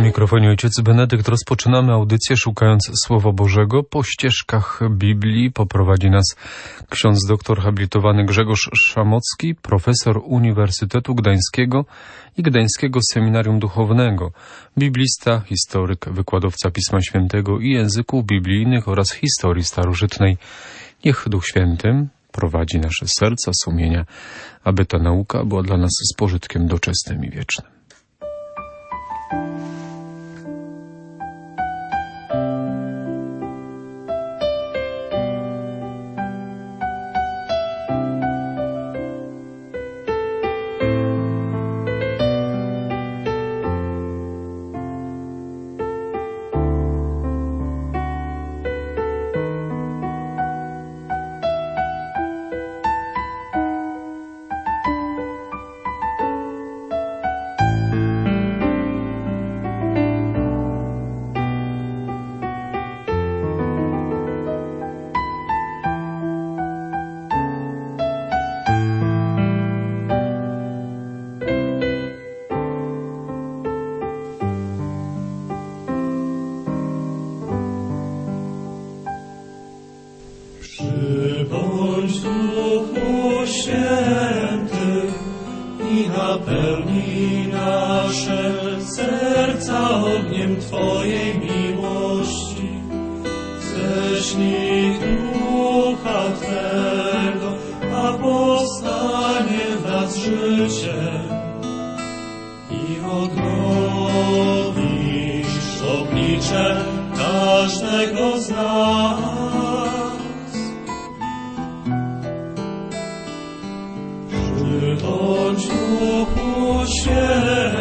Przy mikrofonie ojciec Benedykt rozpoczynamy audycję szukając Słowa Bożego. Po ścieżkach Biblii poprowadzi nas ksiądz doktor habilitowany Grzegorz Szamocki, profesor Uniwersytetu Gdańskiego i Gdańskiego Seminarium Duchownego, biblista, historyk, wykładowca Pisma Świętego i języków biblijnych oraz historii starożytnej. Niech Duch Świętym prowadzi nasze serca, sumienia, aby ta nauka była dla nas z pożytkiem doczesnym i wiecznym.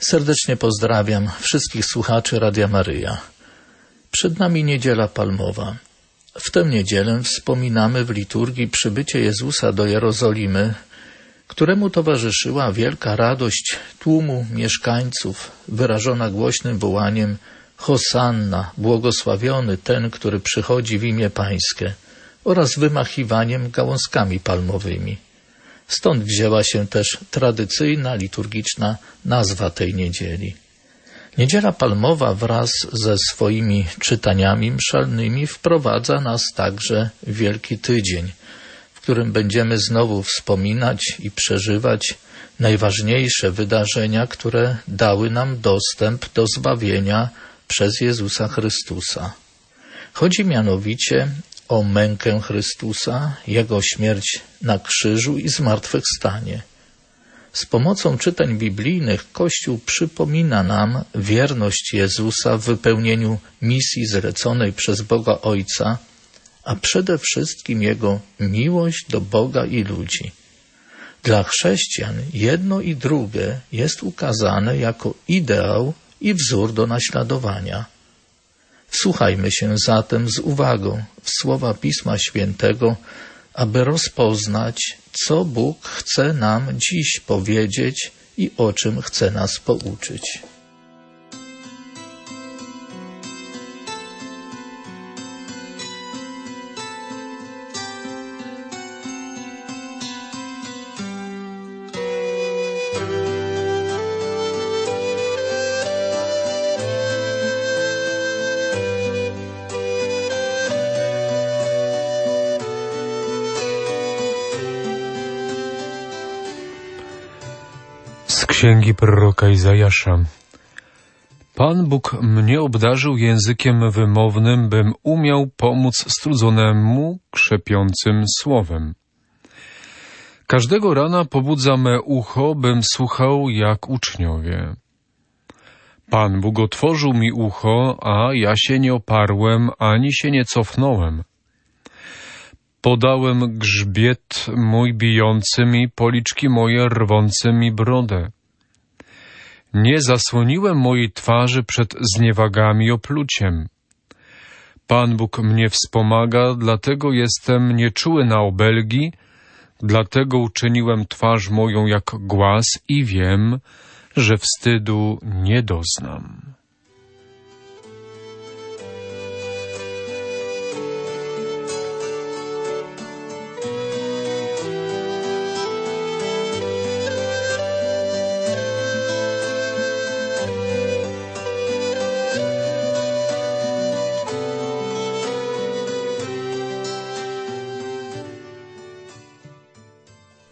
Serdecznie pozdrawiam wszystkich słuchaczy Radia Maryja. Przed nami niedziela palmowa. W tę niedzielę wspominamy w liturgii przybycie Jezusa do Jerozolimy, któremu towarzyszyła wielka radość tłumu mieszkańców, wyrażona głośnym wołaniem Hosanna, błogosławiony ten, który przychodzi w imię Pańskie, oraz wymachiwaniem gałązkami palmowymi. Stąd wzięła się też tradycyjna liturgiczna nazwa tej niedzieli. Niedziela Palmowa wraz ze swoimi czytaniami mszalnymi wprowadza nas także w Wielki Tydzień, w którym będziemy znowu wspominać i przeżywać najważniejsze wydarzenia, które dały nam dostęp do zbawienia przez Jezusa Chrystusa. Chodzi mianowicie o mękę Chrystusa, Jego śmierć na krzyżu i zmartwychwstanie. Z pomocą czytań biblijnych Kościół przypomina nam wierność Jezusa w wypełnieniu misji zleconej przez Boga Ojca, a przede wszystkim Jego miłość do Boga i ludzi. Dla chrześcijan jedno i drugie jest ukazane jako ideał i wzór do naśladowania. Wsłuchajmy się zatem z uwagą w słowa Pisma Świętego, aby rozpoznać, co Bóg chce nam dziś powiedzieć i o czym chce nas pouczyć. Księgi proroka Izajasza. Pan Bóg mnie obdarzył językiem wymownym, bym umiał pomóc strudzonemu krzepiącym słowem. Każdego rana pobudza me ucho, bym słuchał jak uczniowie. Pan Bóg otworzył mi ucho, a ja się nie oparłem, ani się nie cofnąłem. Podałem grzbiet mój bijący mi, policzki moje rwące mi brodę. Nie zasłoniłem mojej twarzy przed zniewagami opluciem. Pan Bóg mnie wspomaga, dlatego jestem nieczuły na obelgi, dlatego uczyniłem twarz moją jak głaz i wiem, że wstydu nie doznam.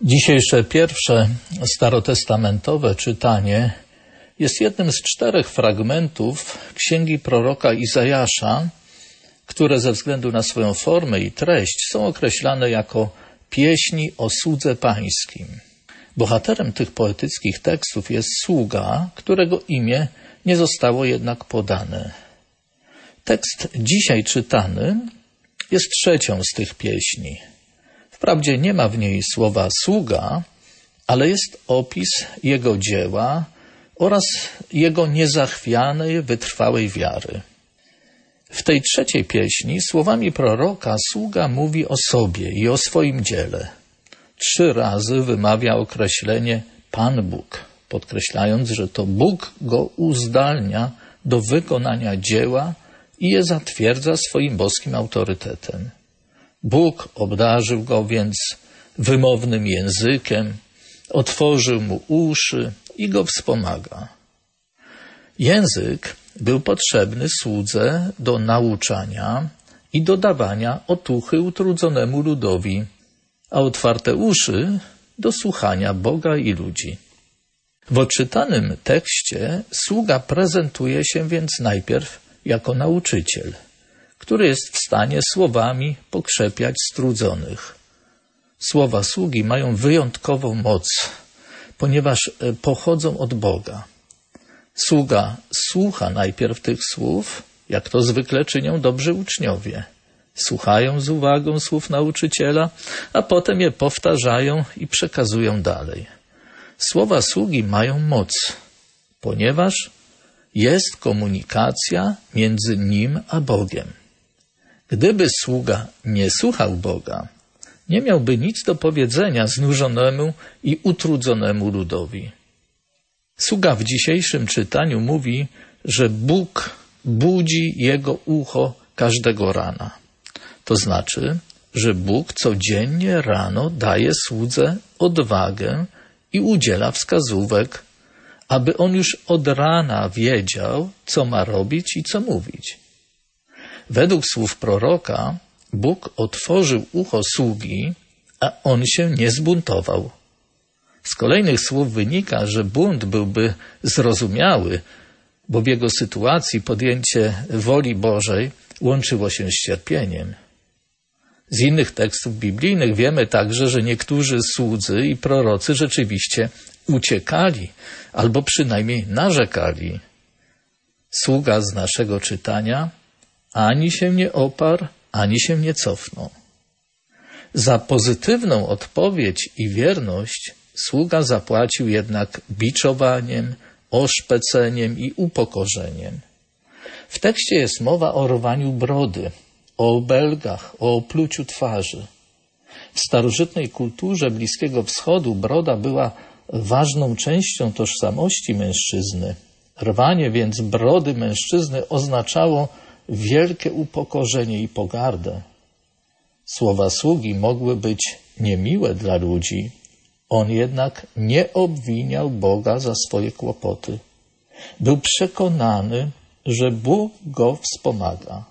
Dzisiejsze pierwsze starotestamentowe czytanie jest jednym z czterech fragmentów księgi proroka Izajasza, które ze względu na swoją formę i treść są określane jako pieśni o słudze pańskim. Bohaterem tych poetyckich tekstów jest sługa, którego imię nie zostało jednak podane. Tekst dzisiaj czytany jest trzecią z tych pieśni. Wprawdzie nie ma w niej słowa sługa, ale jest opis jego dzieła oraz jego niezachwianej, wytrwałej wiary. W tej trzeciej pieśni słowami proroka sługa mówi o sobie i o swoim dziele. Trzy razy wymawia określenie Pan Bóg, podkreślając, że to Bóg go uzdalnia do wykonania dzieła i je zatwierdza swoim boskim autorytetem. Bóg obdarzył go więc wymownym językiem, otworzył mu uszy i go wspomaga. Język był potrzebny słudze do nauczania i dodawania otuchy utrudzonemu ludowi, a otwarte uszy do słuchania Boga i ludzi. W odczytanym tekście sługa prezentuje się więc najpierw jako nauczyciel – który jest w stanie słowami pokrzepiać strudzonych. Słowa sługi mają wyjątkową moc, ponieważ e, pochodzą od Boga. Sługa słucha najpierw tych słów, jak to zwykle czynią dobrzy uczniowie. Słuchają z uwagą słów nauczyciela, a potem je powtarzają i przekazują dalej. Słowa sługi mają moc, ponieważ jest komunikacja między nim a Bogiem. Gdyby sługa nie słuchał Boga, nie miałby nic do powiedzenia znużonemu i utrudzonemu ludowi. Sługa w dzisiejszym czytaniu mówi, że Bóg budzi jego ucho każdego rana. To znaczy, że Bóg codziennie rano daje słudze odwagę i udziela wskazówek, aby on już od rana wiedział, co ma robić i co mówić. Według słów proroka, Bóg otworzył ucho sługi, a on się nie zbuntował. Z kolejnych słów wynika, że bunt byłby zrozumiały, bo w jego sytuacji podjęcie woli Bożej łączyło się z cierpieniem. Z innych tekstów biblijnych wiemy także, że niektórzy słudzy i prorocy rzeczywiście uciekali albo przynajmniej narzekali. Sługa z naszego czytania ani się nie oparł, ani się nie cofnął. Za pozytywną odpowiedź i wierność sługa zapłacił jednak biczowaniem, oszpeceniem i upokorzeniem. W tekście jest mowa o rwaniu brody, o obelgach, o opluciu twarzy. W starożytnej kulturze Bliskiego Wschodu broda była ważną częścią tożsamości mężczyzny. Rwanie więc brody mężczyzny oznaczało wielkie upokorzenie i pogardę. Słowa sługi mogły być niemiłe dla ludzi, on jednak nie obwiniał Boga za swoje kłopoty. Był przekonany, że Bóg go wspomaga.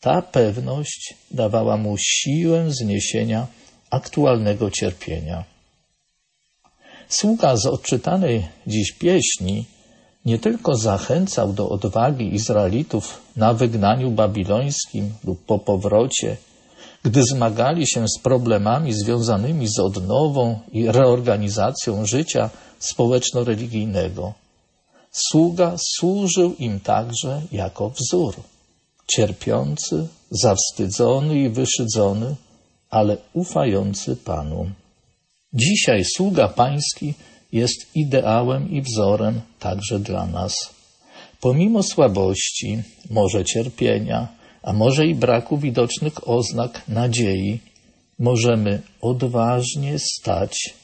Ta pewność dawała mu siłę zniesienia aktualnego cierpienia. Sługa z odczytanej dziś pieśni nie tylko zachęcał do odwagi Izraelitów na wygnaniu babilońskim lub po powrocie, gdy zmagali się z problemami związanymi z odnową i reorganizacją życia społeczno-religijnego. Sługa służył im także jako wzór. Cierpiący, zawstydzony i wyszydzony, ale ufający Panu. Dzisiaj sługa pański jest ideałem i wzorem także dla nas. Pomimo słabości, może cierpienia, a może i braku widocznych oznak nadziei, możemy odważnie stać,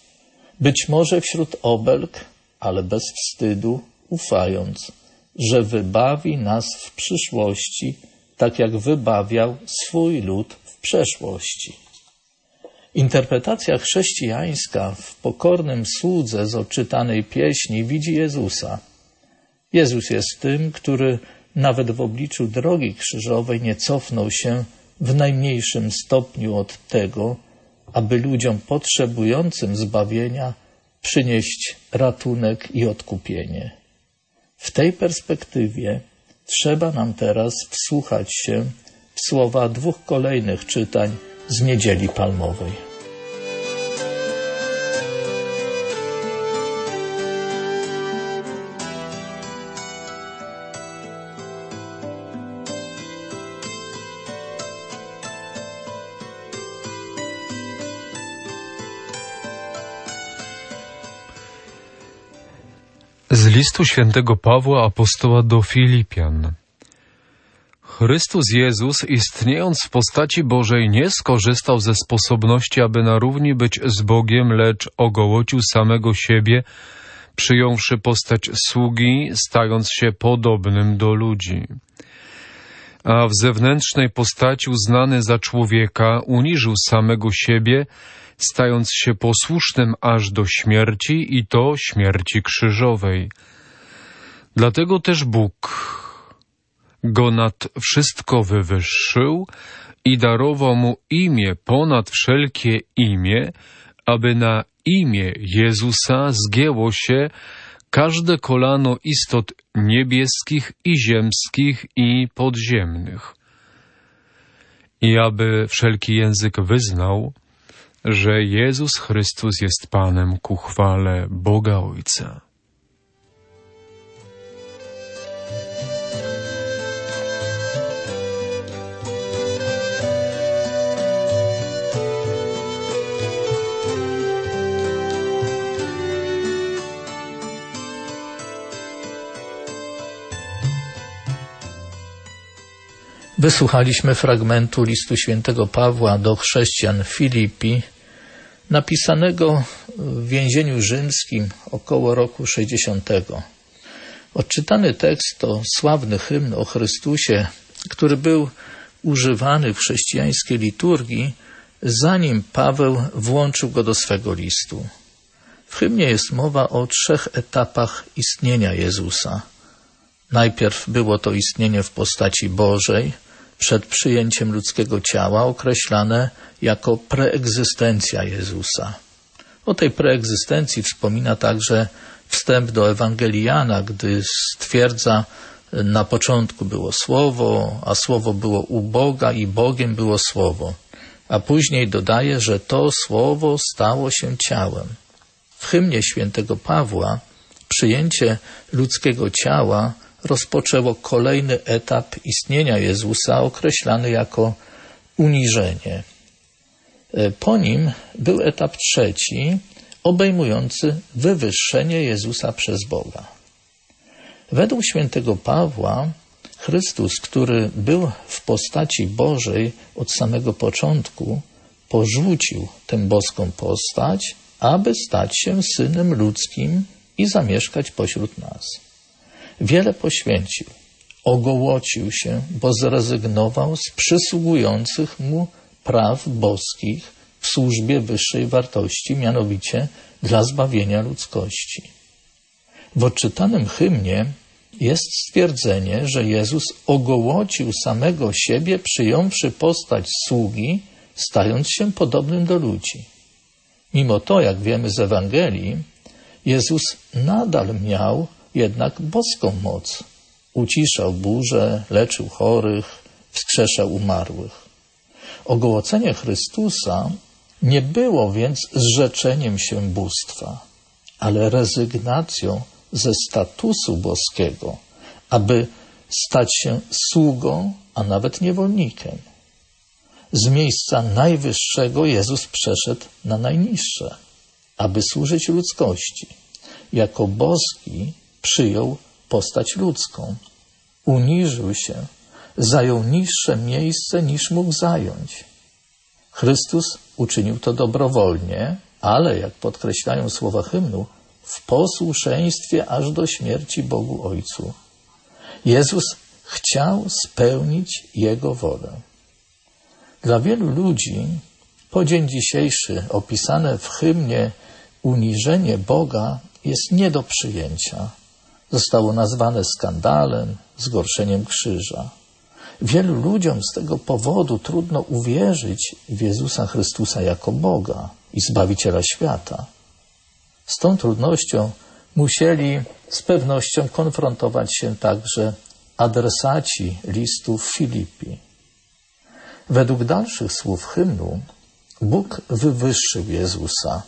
być może wśród obelg, ale bez wstydu, ufając, że wybawi nas w przyszłości, tak jak wybawiał swój lud w przeszłości. Interpretacja chrześcijańska w pokornym słudze z odczytanej pieśni widzi Jezusa. Jezus jest tym, który nawet w obliczu drogi krzyżowej nie cofnął się w najmniejszym stopniu od tego, aby ludziom potrzebującym zbawienia przynieść ratunek i odkupienie. W tej perspektywie trzeba nam teraz wsłuchać się w słowa dwóch kolejnych czytań z Niedzieli Palmowej. Z listu świętego Pawła apostoła do Filipian. Chrystus Jezus, istniejąc w postaci Bożej, nie skorzystał ze sposobności, aby na równi być z Bogiem, lecz ogołocił samego siebie, przyjąwszy postać sługi, stając się podobnym do ludzi. A w zewnętrznej postaci uznany za człowieka, uniżył samego siebie, stając się posłusznym aż do śmierci i to śmierci krzyżowej. Dlatego też Bóg go nad wszystko wywyższył i darował mu imię ponad wszelkie imię, aby na imię Jezusa zgięło się każde kolano istot niebieskich i ziemskich i podziemnych. I aby wszelki język wyznał, że Jezus Chrystus jest Panem ku chwale Boga Ojca. Wysłuchaliśmy fragmentu listu świętego Pawła do chrześcijan Filipi, napisanego w więzieniu rzymskim około roku 60. Odczytany tekst to sławny hymn o Chrystusie, który był używany w chrześcijańskiej liturgii, zanim Paweł włączył go do swego listu. W hymnie jest mowa o trzech etapach istnienia Jezusa. Najpierw było to istnienie w postaci Bożej, przed przyjęciem ludzkiego ciała określane jako preegzystencja Jezusa. O tej preegzystencji wspomina także wstęp do Ewangeliana, gdy stwierdza, na początku było Słowo, a Słowo było u Boga i Bogiem było Słowo. A później dodaje, że to Słowo stało się ciałem. W hymnie świętego Pawła przyjęcie ludzkiego ciała rozpoczęło kolejny etap istnienia Jezusa, określany jako uniżenie. E, po nim był etap trzeci, obejmujący wywyższenie Jezusa przez Boga. Według świętego Pawła, Chrystus, który był w postaci Bożej od samego początku, porzucił tę boską postać, aby stać się synem ludzkim i zamieszkać pośród nas. Wiele poświęcił, ogołocił się, bo zrezygnował z przysługujących mu praw boskich w służbie wyższej wartości, mianowicie dla zbawienia ludzkości. W odczytanym hymnie jest stwierdzenie, że Jezus ogołocił samego siebie, przyjąwszy postać sługi, stając się podobnym do ludzi. Mimo to, jak wiemy z Ewangelii, Jezus nadal miał jednak boską moc. Uciszał burze, leczył chorych, wskrzeszał umarłych. Ogołocenie Chrystusa nie było więc zrzeczeniem się bóstwa, ale rezygnacją ze statusu boskiego, aby stać się sługą, a nawet niewolnikiem. Z miejsca najwyższego Jezus przeszedł na najniższe, aby służyć ludzkości Jako boski przyjął postać ludzką. Uniżył się, zajął niższe miejsce niż mógł zająć. Chrystus uczynił to dobrowolnie, ale, jak podkreślają słowa hymnu, w posłuszeństwie aż do śmierci Bogu Ojcu. Jezus chciał spełnić Jego wolę. Dla wielu ludzi po dzień dzisiejszy opisane w hymnie uniżenie Boga jest nie do przyjęcia. Zostało nazwane skandalem, zgorszeniem krzyża. Wielu ludziom z tego powodu trudno uwierzyć w Jezusa Chrystusa jako Boga i Zbawiciela świata. Z tą trudnością musieli z pewnością konfrontować się także adresaci listów Filipi. Według dalszych słów hymnu Bóg wywyższył Jezusa.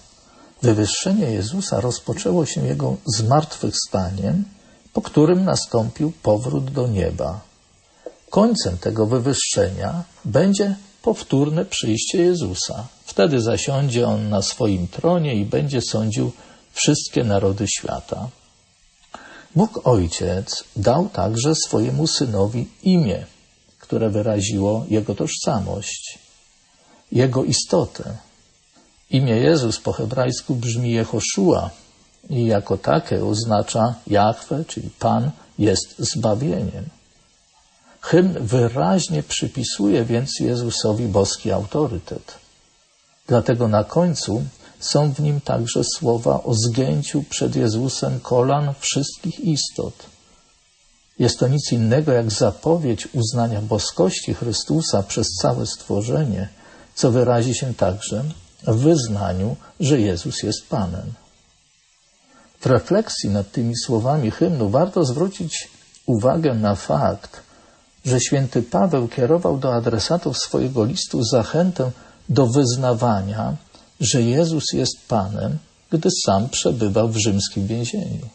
Wywyższenie Jezusa rozpoczęło się Jego zmartwychwstaniem, po którym nastąpił powrót do nieba. Końcem tego wywyższenia będzie powtórne przyjście Jezusa. Wtedy zasiądzie On na swoim tronie i będzie sądził wszystkie narody świata. Bóg Ojciec dał także swojemu Synowi imię, które wyraziło Jego tożsamość, Jego istotę. Imię Jezus po hebrajsku brzmi Jehoszua i jako takie oznacza Jahwe, czyli Pan jest zbawieniem. Hymn wyraźnie przypisuje więc Jezusowi boski autorytet. Dlatego na końcu są w nim także słowa o zgięciu przed Jezusem kolan wszystkich istot. Jest to nic innego jak zapowiedź uznania boskości Chrystusa przez całe stworzenie, co wyrazi się także w wyznaniu, że Jezus jest Panem. Refleksji nad tymi słowami hymnu warto zwrócić uwagę na fakt, że święty Paweł kierował do adresatów swojego listu zachętę do wyznawania, że Jezus jest Panem, gdy sam przebywał w rzymskim więzieniu.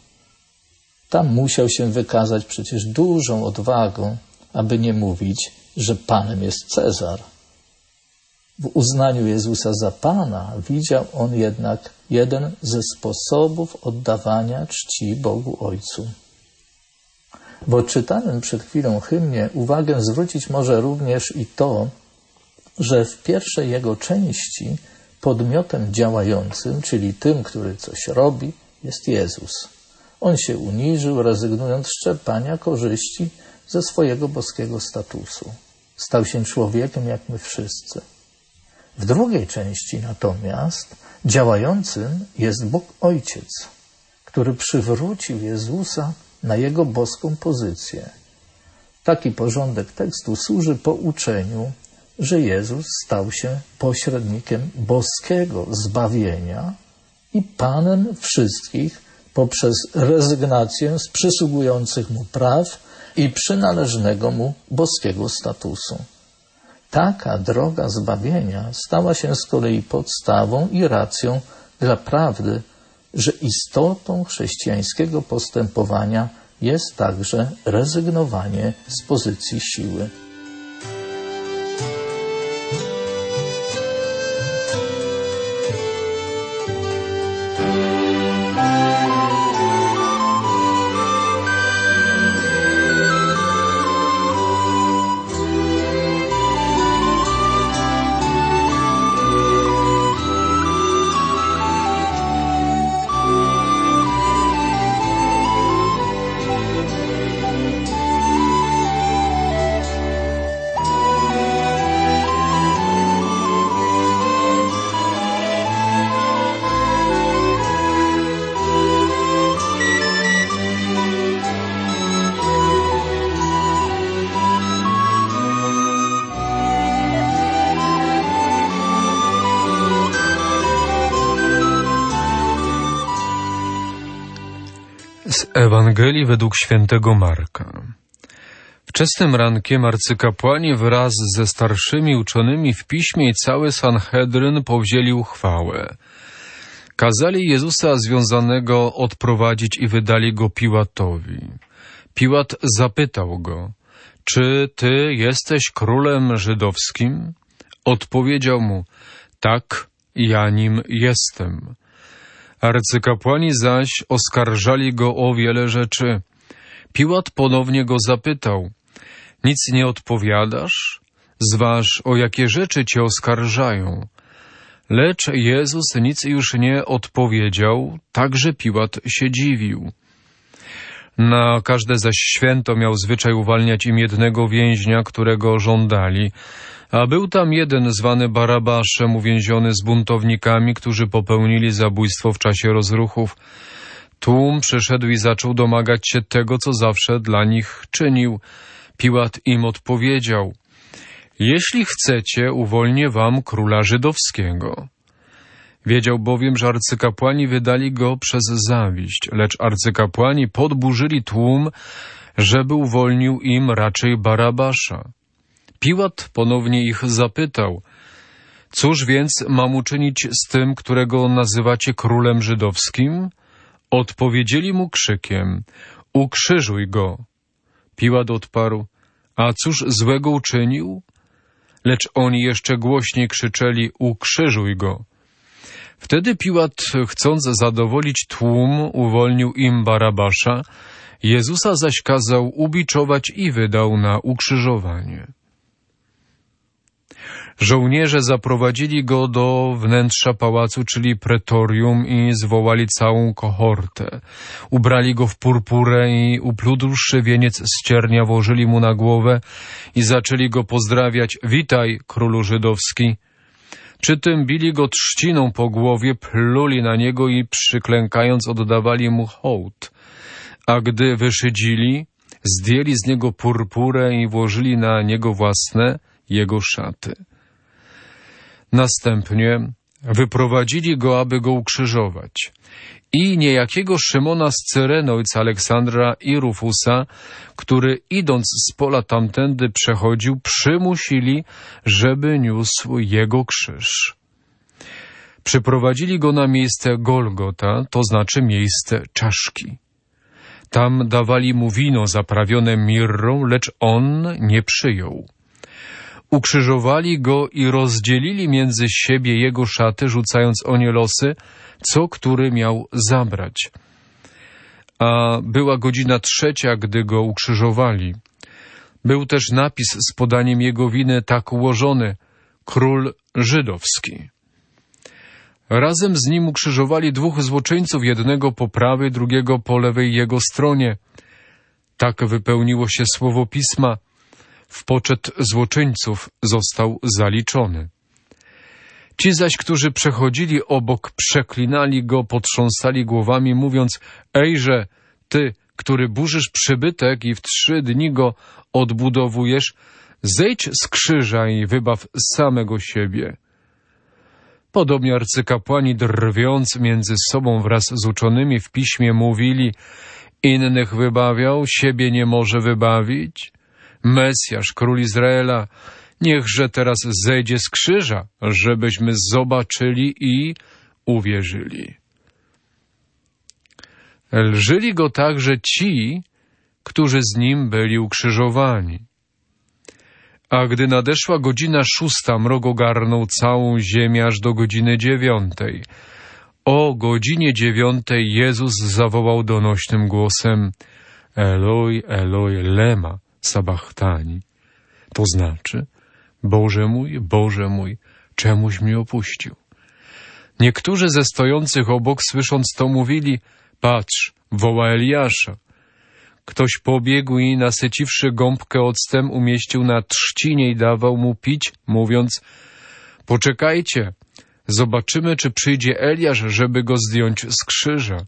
Tam musiał się wykazać przecież dużą odwagą, aby nie mówić, że Panem jest Cezar. W uznaniu Jezusa za Pana widział on jednak jeden ze sposobów oddawania czci Bogu Ojcu. W odczytanym przed chwilą hymnie uwagę zwrócić może również i to, że w pierwszej jego części podmiotem działającym, czyli tym, który coś robi, jest Jezus. On się uniżył, rezygnując z czerpania korzyści ze swojego boskiego statusu. Stał się człowiekiem jak my wszyscy. W drugiej części natomiast działającym jest Bóg Ojciec, który przywrócił Jezusa na jego boską pozycję. Taki porządek tekstu służy pouczeniu, że Jezus stał się pośrednikiem boskiego zbawienia i Panem wszystkich poprzez rezygnację z przysługujących mu praw i przynależnego mu boskiego statusu. Taka droga zbawienia stała się z kolei podstawą i racją dla prawdy, że istotą chrześcijańskiego postępowania jest także rezygnowanie z pozycji siły. Ewangelii według świętego Marka. Wczesnym rankiem arcykapłani wraz ze starszymi uczonymi w piśmie i cały Sanhedryn powzięli uchwałę. Kazali Jezusa związanego odprowadzić i wydali go Piłatowi. Piłat zapytał go, czy ty jesteś królem żydowskim? Odpowiedział mu, tak, ja nim jestem. Arcykapłani zaś oskarżali go o wiele rzeczy. Piłat ponownie go zapytał: Nic nie odpowiadasz? Zważ, o jakie rzeczy cię oskarżają. Lecz Jezus nic już nie odpowiedział, także Piłat się dziwił. Na każde zaś święto miał zwyczaj uwalniać im jednego więźnia, którego żądali, a był tam jeden zwany Barabaszem, uwięziony z buntownikami, którzy popełnili zabójstwo w czasie rozruchów. Tłum przyszedł i zaczął domagać się tego, co zawsze dla nich czynił. Piłat im odpowiedział – jeśli chcecie, uwolnię wam króla żydowskiego. Wiedział bowiem, że arcykapłani wydali go przez zawiść, lecz arcykapłani podburzyli tłum, żeby uwolnił im raczej Barabasza. Piłat ponownie ich zapytał, cóż więc mam uczynić z tym, którego nazywacie królem żydowskim? Odpowiedzieli mu krzykiem, ukrzyżuj go. Piłat odparł, a cóż złego uczynił? lecz oni jeszcze głośniej krzyczeli: Ukrzyżuj go! Wtedy Piłat, chcąc zadowolić tłum, uwolnił im Barabasza, Jezusa zaś kazał ubiczować i wydał na ukrzyżowanie. Żołnierze zaprowadzili go do wnętrza pałacu, czyli pretorium i zwołali całą kohortę. Ubrali go w purpurę i upludłszy wieniec z ciernia włożyli mu na głowę i zaczęli go pozdrawiać. Witaj, królu żydowski. Przy tym bili go trzciną po głowie, pluli na niego i przyklękając oddawali mu hołd. A gdy wyszydzili, zdjęli z niego purpurę i włożyli na niego własne, jego szaty. Następnie wyprowadzili go, aby go ukrzyżować. I niejakiego Szymona z Cyreny, ojca Aleksandra i Rufusa, który idąc z pola tamtędy przechodził, przymusili, żeby niósł jego krzyż. Przyprowadzili go na miejsce Golgota, to znaczy miejsce czaszki. Tam dawali mu wino zaprawione mirrą, lecz on nie przyjął. Ukrzyżowali go i rozdzielili między siebie jego szaty, rzucając o nie losy, co który miał zabrać. A była godzina trzecia, gdy go ukrzyżowali. Był też napis z podaniem jego winy tak ułożony Król Żydowski. Razem z nim ukrzyżowali dwóch złoczyńców, jednego po prawej, drugiego po lewej jego stronie. Tak wypełniło się słowo pisma – w poczet złoczyńców został zaliczony. Ci zaś, którzy przechodzili obok, przeklinali go, potrząsali głowami, mówiąc, Ejże, ty, który burzysz przybytek i w trzy dni go odbudowujesz, zejdź z krzyża i wybaw samego siebie. Podobnie arcykapłani drwiąc między sobą wraz z uczonymi w piśmie mówili, innych wybawiał, siebie nie może wybawić. Mesjasz, król Izraela, niechże teraz zejdzie z krzyża, żebyśmy zobaczyli i uwierzyli. Lżyli go także ci, którzy z nim byli ukrzyżowani. A gdy nadeszła godzina szósta, mrok ogarnął całą ziemię aż do godziny dziewiątej. O godzinie dziewiątej Jezus zawołał donośnym głosem Eloi, Eloi, lema sabachtani. To znaczy, Boże mój, Boże mój, czemuś mnie opuścił. Niektórzy ze stojących obok, słysząc to, mówili, patrz, woła Eliasza. Ktoś pobiegł i nasyciwszy gąbkę octem umieścił na trzcinie i dawał mu pić, mówiąc, poczekajcie, zobaczymy, czy przyjdzie Eliasz, żeby go zdjąć z krzyża.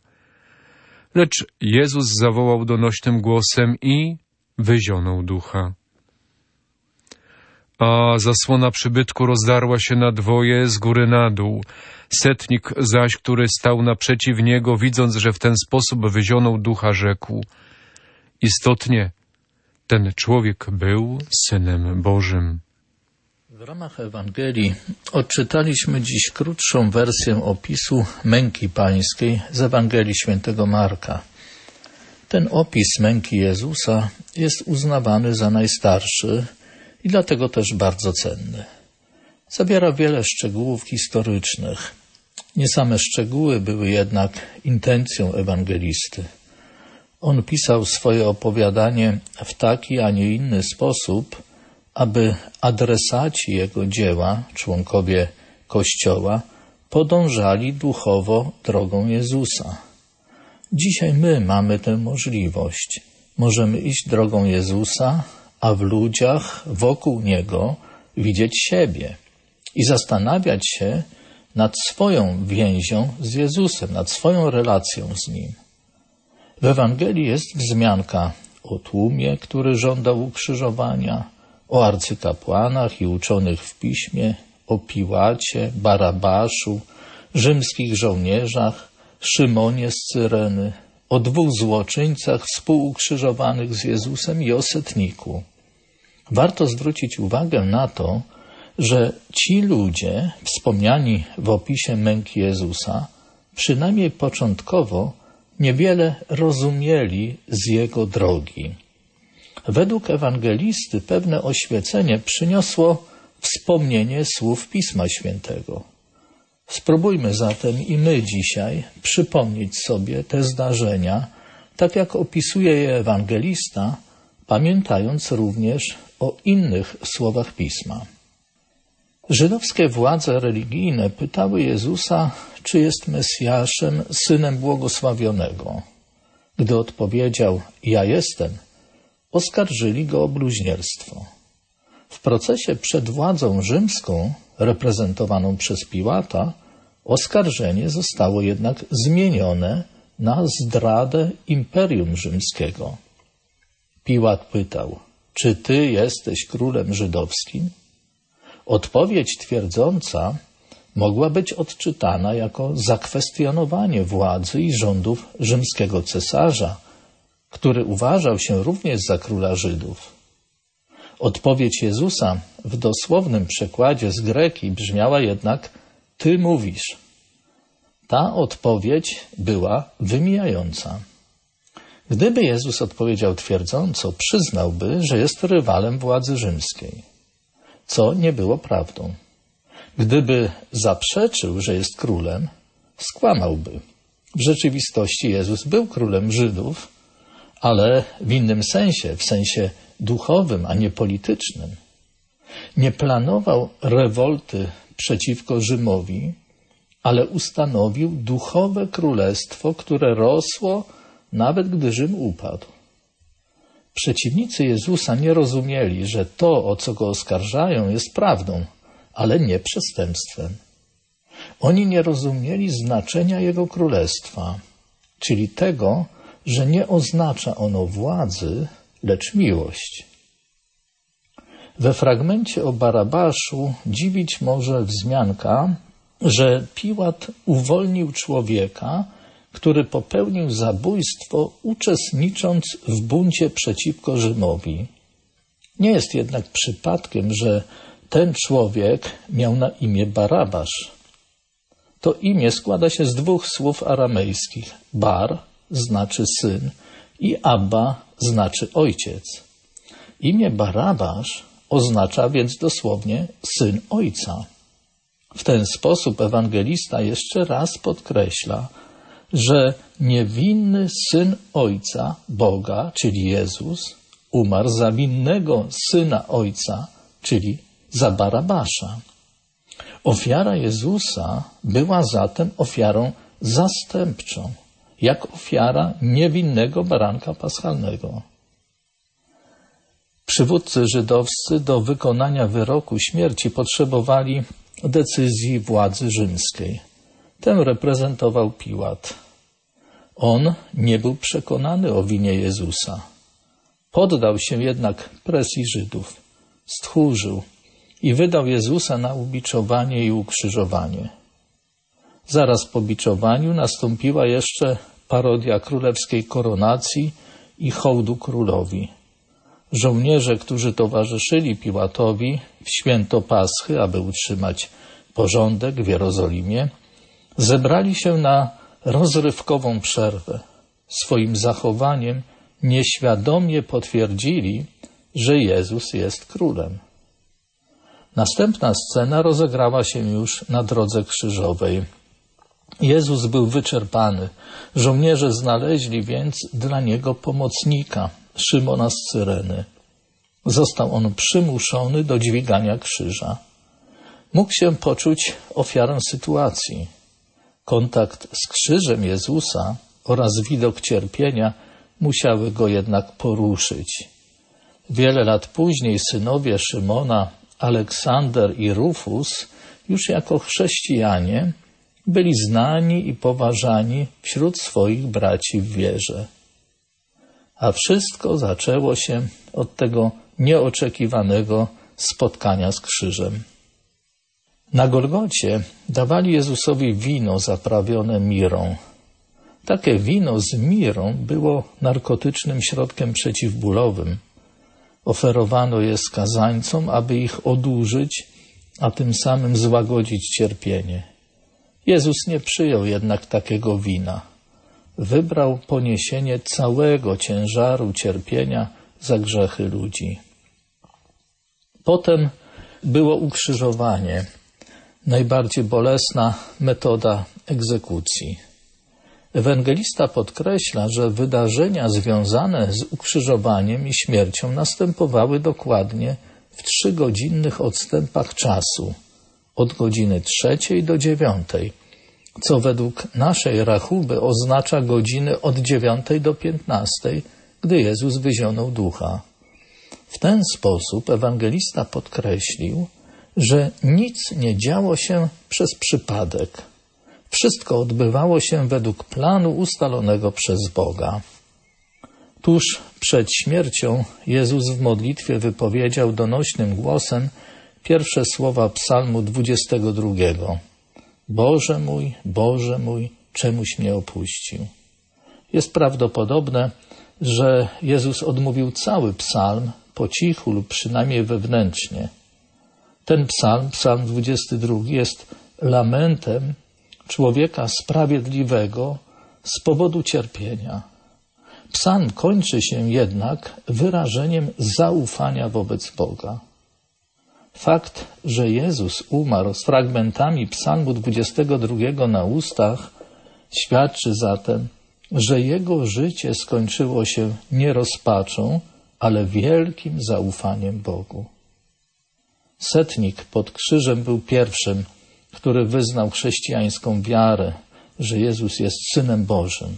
Lecz Jezus zawołał donośnym głosem i wyzionął ducha. A zasłona przybytku rozdarła się na dwoje z góry na dół. Setnik zaś, który stał naprzeciw niego, widząc, że w ten sposób wyzionął ducha, rzekł Istotnie, ten człowiek był Synem Bożym. W ramach Ewangelii odczytaliśmy dziś krótszą wersję opisu męki pańskiej z Ewangelii świętego Marka. Ten opis męki Jezusa jest uznawany za najstarszy i dlatego też bardzo cenny. Zabiera wiele szczegółów historycznych. Nie same szczegóły były jednak intencją ewangelisty. On pisał swoje opowiadanie w taki, a nie inny sposób, aby adresaci jego dzieła, członkowie Kościoła, podążali duchowo drogą Jezusa. Dzisiaj my mamy tę możliwość. Możemy iść drogą Jezusa, a w ludziach wokół Niego widzieć siebie i zastanawiać się nad swoją więzią z Jezusem, nad swoją relacją z Nim. W Ewangelii jest wzmianka o tłumie, który żądał ukrzyżowania, o arcykapłanach i uczonych w piśmie, o Piłacie, Barabaszu, rzymskich żołnierzach, Szymonie z Cyreny, o dwóch złoczyńcach współukrzyżowanych z Jezusem i o setniku. Warto zwrócić uwagę na to, że ci ludzie, wspomniani w opisie męki Jezusa, przynajmniej początkowo niewiele rozumieli z jego drogi. Według ewangelisty pewne oświecenie przyniosło wspomnienie słów Pisma Świętego. Spróbujmy zatem i my dzisiaj przypomnieć sobie te zdarzenia, tak jak opisuje je ewangelista, pamiętając również o innych słowach Pisma. Żydowskie władze religijne pytały Jezusa, czy jest Mesjaszem, synem błogosławionego. Gdy odpowiedział: Ja jestem, oskarżyli go o bluźnierstwo. W procesie przed władzą rzymską, reprezentowaną przez Piłata, oskarżenie zostało jednak zmienione na zdradę imperium rzymskiego. Piłat pytał: Czy ty jesteś królem żydowskim? Odpowiedź twierdząca mogła być odczytana jako zakwestionowanie władzy i rządów rzymskiego cesarza, który uważał się również za króla Żydów. Odpowiedź Jezusa w dosłownym przekładzie z greki brzmiała jednak: Ty mówisz. Ta odpowiedź była wymijająca. Gdyby Jezus odpowiedział twierdząco, przyznałby, że jest rywalem władzy rzymskiej, co nie było prawdą. Gdyby zaprzeczył, że jest królem, skłamałby. W rzeczywistości Jezus był królem Żydów, ale w innym sensie, w sensie duchowym, a nie politycznym. Nie planował rewolty przeciwko Rzymowi, ale ustanowił duchowe królestwo, które rosło nawet gdy Rzym upadł. Przeciwnicy Jezusa nie rozumieli, że to, o co go oskarżają, jest prawdą, ale nie przestępstwem. Oni nie rozumieli znaczenia Jego królestwa, czyli tego, że nie oznacza ono władzy, lecz miłość. We fragmencie o Barabaszu dziwić może wzmianka, że Piłat uwolnił człowieka, który popełnił zabójstwo, uczestnicząc w buncie przeciwko Rzymowi. Nie jest jednak przypadkiem, że ten człowiek miał na imię Barabasz. To imię składa się z dwóch słów aramejskich. Bar znaczy syn i Abba znaczy ojciec. Imię Barabasz oznacza więc dosłownie syn ojca. W ten sposób ewangelista jeszcze raz podkreśla, że niewinny syn ojca, Boga, czyli Jezus, umarł za winnego syna ojca, czyli za Barabasza. Ofiara Jezusa była zatem ofiarą zastępczą, jak ofiara niewinnego baranka paschalnego. Przywódcy żydowscy do wykonania wyroku śmierci potrzebowali decyzji władzy rzymskiej. Tę reprezentował Piłat. On nie był przekonany o winie Jezusa. Poddał się jednak presji Żydów. Stchórzył i wydał Jezusa na ubiczowanie i ukrzyżowanie. Zaraz po biczowaniu nastąpiła jeszcze parodia królewskiej koronacji i hołdu królowi. Żołnierze, którzy towarzyszyli Piłatowi w święto Paschy, aby utrzymać porządek w Jerozolimie, zebrali się na rozrywkową przerwę. Swoim zachowaniem nieświadomie potwierdzili, że Jezus jest królem. Następna scena rozegrała się już na drodze krzyżowej. Jezus był wyczerpany. Żołnierze znaleźli więc dla niego pomocnika, Szymona z Cyreny. Został on przymuszony do dźwigania krzyża. Mógł się poczuć ofiarą sytuacji. Kontakt z krzyżem Jezusa oraz widok cierpienia musiały go jednak poruszyć. Wiele lat później synowie Szymona, Aleksander i Rufus, już jako chrześcijanie, byli znani i poważani wśród swoich braci w wierze. A wszystko zaczęło się od tego nieoczekiwanego spotkania z krzyżem. Na Golgocie dawali Jezusowi wino zaprawione mirą. Takie wino z mirą było narkotycznym środkiem przeciwbólowym. Oferowano je skazańcom, aby ich odurzyć, a tym samym złagodzić cierpienie. Jezus nie przyjął jednak takiego wina. Wybrał poniesienie całego ciężaru cierpienia za grzechy ludzi. Potem było ukrzyżowanie, najbardziej bolesna metoda egzekucji. Ewangelista podkreśla, że wydarzenia związane z ukrzyżowaniem i śmiercią następowały dokładnie w trzygodzinnych odstępach czasu, od godziny trzeciej do dziewiątej, co według naszej rachuby oznacza godziny od dziewiątej do piętnastej, gdy Jezus wyzionął ducha. W ten sposób ewangelista podkreślił, że nic nie działo się przez przypadek. Wszystko odbywało się według planu ustalonego przez Boga. Tuż przed śmiercią Jezus w modlitwie wypowiedział donośnym głosem pierwsze słowa Psalmu 22. Boże mój, Boże mój, czemuś mnie opuścił. Jest prawdopodobne, że Jezus odmówił cały psalm po cichu lub przynajmniej wewnętrznie. Ten psalm, psalm 22, jest lamentem człowieka sprawiedliwego z powodu cierpienia. Psalm kończy się jednak wyrażeniem zaufania wobec Boga. Fakt, że Jezus umarł z fragmentami Psalmu 22 na ustach, świadczy zatem, że jego życie skończyło się nie rozpaczą, ale wielkim zaufaniem Bogu. Setnik pod krzyżem był pierwszym, który wyznał chrześcijańską wiarę, że Jezus jest Synem Bożym.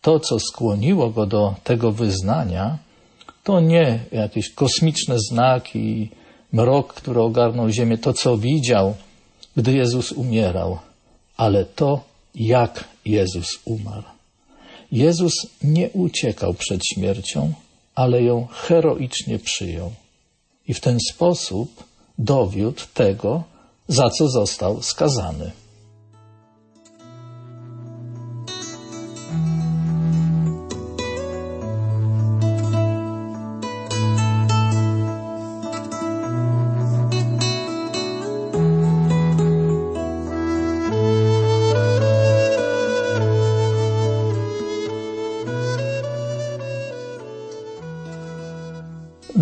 To, co skłoniło go do tego wyznania, to nie jakieś kosmiczne znaki, mrok, który ogarnął ziemię, to, co widział, gdy Jezus umierał, ale to, jak Jezus umarł. Jezus nie uciekał przed śmiercią, ale ją heroicznie przyjął. I w ten sposób dowiódł tego, za co został skazany.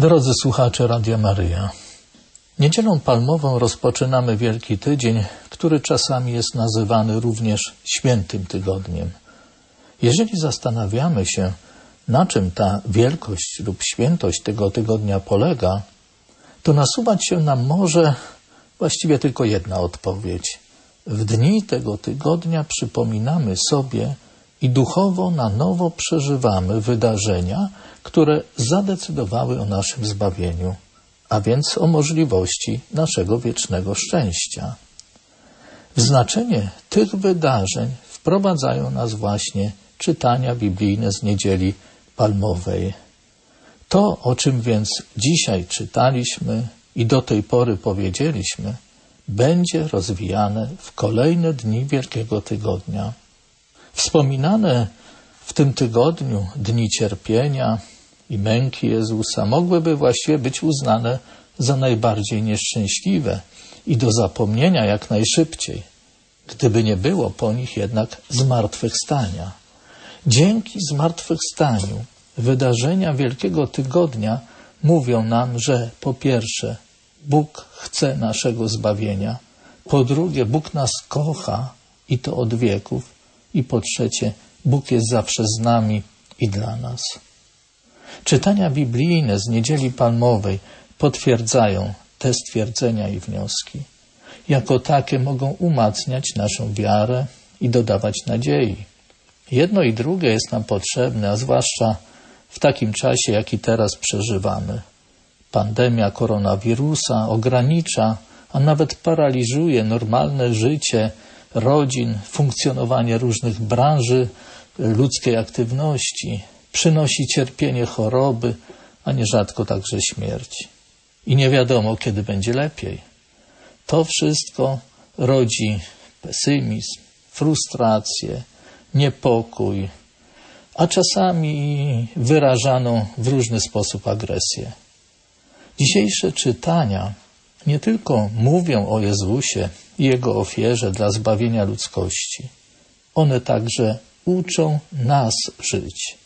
Drodzy słuchacze Radia Maryja, niedzielą palmową rozpoczynamy Wielki Tydzień, który czasami jest nazywany również Świętym Tygodniem. Jeżeli zastanawiamy się, na czym ta wielkość lub świętość tego tygodnia polega, to nasuwać się nam może właściwie tylko jedna odpowiedź. W dni tego tygodnia przypominamy sobie i duchowo na nowo przeżywamy wydarzenia, które zadecydowały o naszym zbawieniu, a więc o możliwości naszego wiecznego szczęścia. W znaczenie tych wydarzeń wprowadzają nas właśnie czytania biblijne z niedzieli palmowej. To, o czym więc dzisiaj czytaliśmy i do tej pory powiedzieliśmy, będzie rozwijane w kolejne dni Wielkiego Tygodnia. Wspominane w tym tygodniu dni cierpienia, i męki Jezusa mogłyby właściwie być uznane za najbardziej nieszczęśliwe i do zapomnienia jak najszybciej, gdyby nie było po nich jednak zmartwychwstania. Dzięki zmartwychwstaniu wydarzenia Wielkiego Tygodnia mówią nam, że po pierwsze Bóg chce naszego zbawienia, po drugie Bóg nas kocha i to od wieków. I po trzecie, Bóg jest zawsze z nami i dla nas. Czytania biblijne z Niedzieli Palmowej potwierdzają te stwierdzenia i wnioski. Jako takie mogą umacniać naszą wiarę i dodawać nadziei. Jedno i drugie jest nam potrzebne, a zwłaszcza w takim czasie, jaki teraz przeżywamy. Pandemia koronawirusa ogranicza, a nawet paraliżuje normalne życie rodzin, funkcjonowanie różnych branży ludzkiej aktywności, przynosi cierpienie choroby, a nierzadko także śmierć. I nie wiadomo, kiedy będzie lepiej. To wszystko rodzi pesymizm, frustrację, niepokój, a czasami wyrażaną w różny sposób agresję. Dzisiejsze czytania nie tylko mówią o Jezusie i Jego ofierze dla zbawienia ludzkości, one także uczą nas żyć.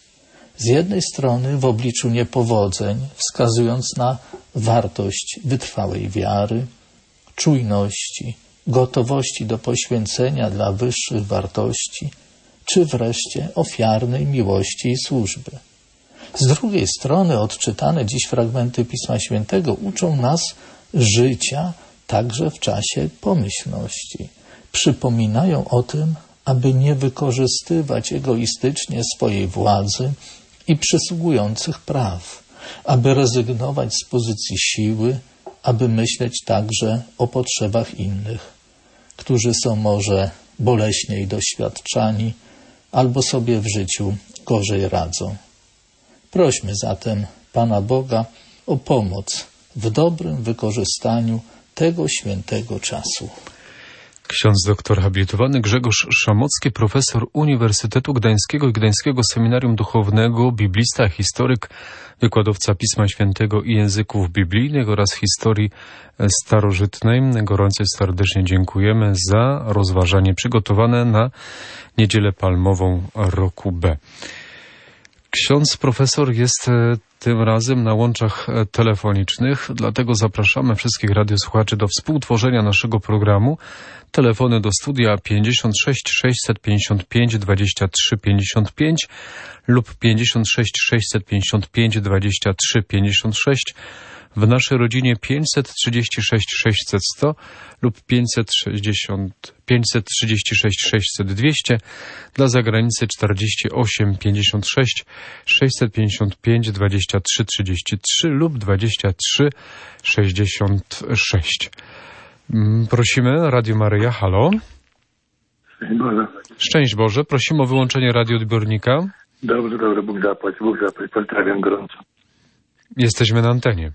Z jednej strony w obliczu niepowodzeń, wskazując na wartość wytrwałej wiary, czujności, gotowości do poświęcenia dla wyższych wartości, czy wreszcie ofiarnej miłości i służby. Z drugiej strony odczytane dziś fragmenty Pisma Świętego uczą nas życia także w czasie pomyślności. Przypominają o tym, aby nie wykorzystywać egoistycznie swojej władzy i przysługujących praw, aby rezygnować z pozycji siły, aby myśleć także o potrzebach innych, którzy są może boleśniej doświadczani albo sobie w życiu gorzej radzą. Prośmy zatem Pana Boga o pomoc w dobrym wykorzystaniu tego świętego czasu. Ksiądz doktor habilitowany Grzegorz Szamocki, profesor Uniwersytetu Gdańskiego i Gdańskiego Seminarium Duchownego, biblista, historyk, wykładowca Pisma Świętego i języków biblijnych oraz historii starożytnej. Gorąco serdecznie dziękujemy za rozważanie przygotowane na Niedzielę Palmową roku B. Ksiądz profesor jest e, tym razem na łączach e, telefonicznych, dlatego zapraszamy wszystkich radiosłuchaczy do współtworzenia naszego programu. Telefony do studia 56 655 23 55 lub 56 655 23 56 w naszej rodzinie 536 600 100 lub 560, 536 600 200, dla zagranicy 48 56 655 23 33 lub 23 66. Prosimy, Radio Maryja, halo. Szczęść Boże. Szczęść Boże, prosimy o wyłączenie radioodbiornika. Dobrze, dobrze, Bóg zapłać, Bóg zapłać, pozdrawiam gorąco. Jesteśmy na antenie.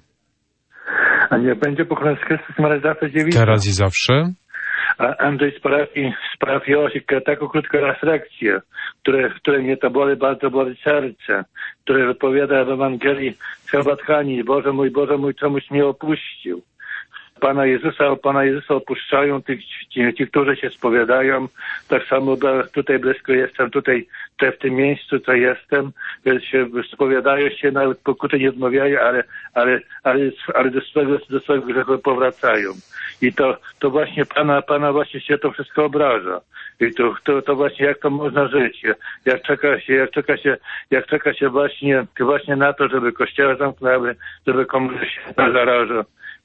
A nie będzie Maria zawsze dziewica. Teraz i zawsze. A Andrzej z parafii Osik, taką krótką refleksję, które, które mnie to boli, bardzo boli serce, które wypowiada w Ewangelii Herbathani, Boże mój, Boże mój, czemuś mnie opuścił. Pana Jezusa, Pana Jezusa opuszczają tych, ci, ci, którzy się spowiadają. Tak samo tutaj blisko jestem, tutaj, w tym miejscu, co jestem, się spowiadają się, nawet pokuty nie odmawiają, ale, ale, ale, ale do swego, do swego grzechu powracają. I to, to właśnie Pana, Pana właśnie się to wszystko obraża. I to, to, to właśnie jak to można żyć? Jak czeka się, jak czeka się, jak czeka się właśnie, właśnie na to, żeby kościoły zamknęły, żeby komuś się zaraża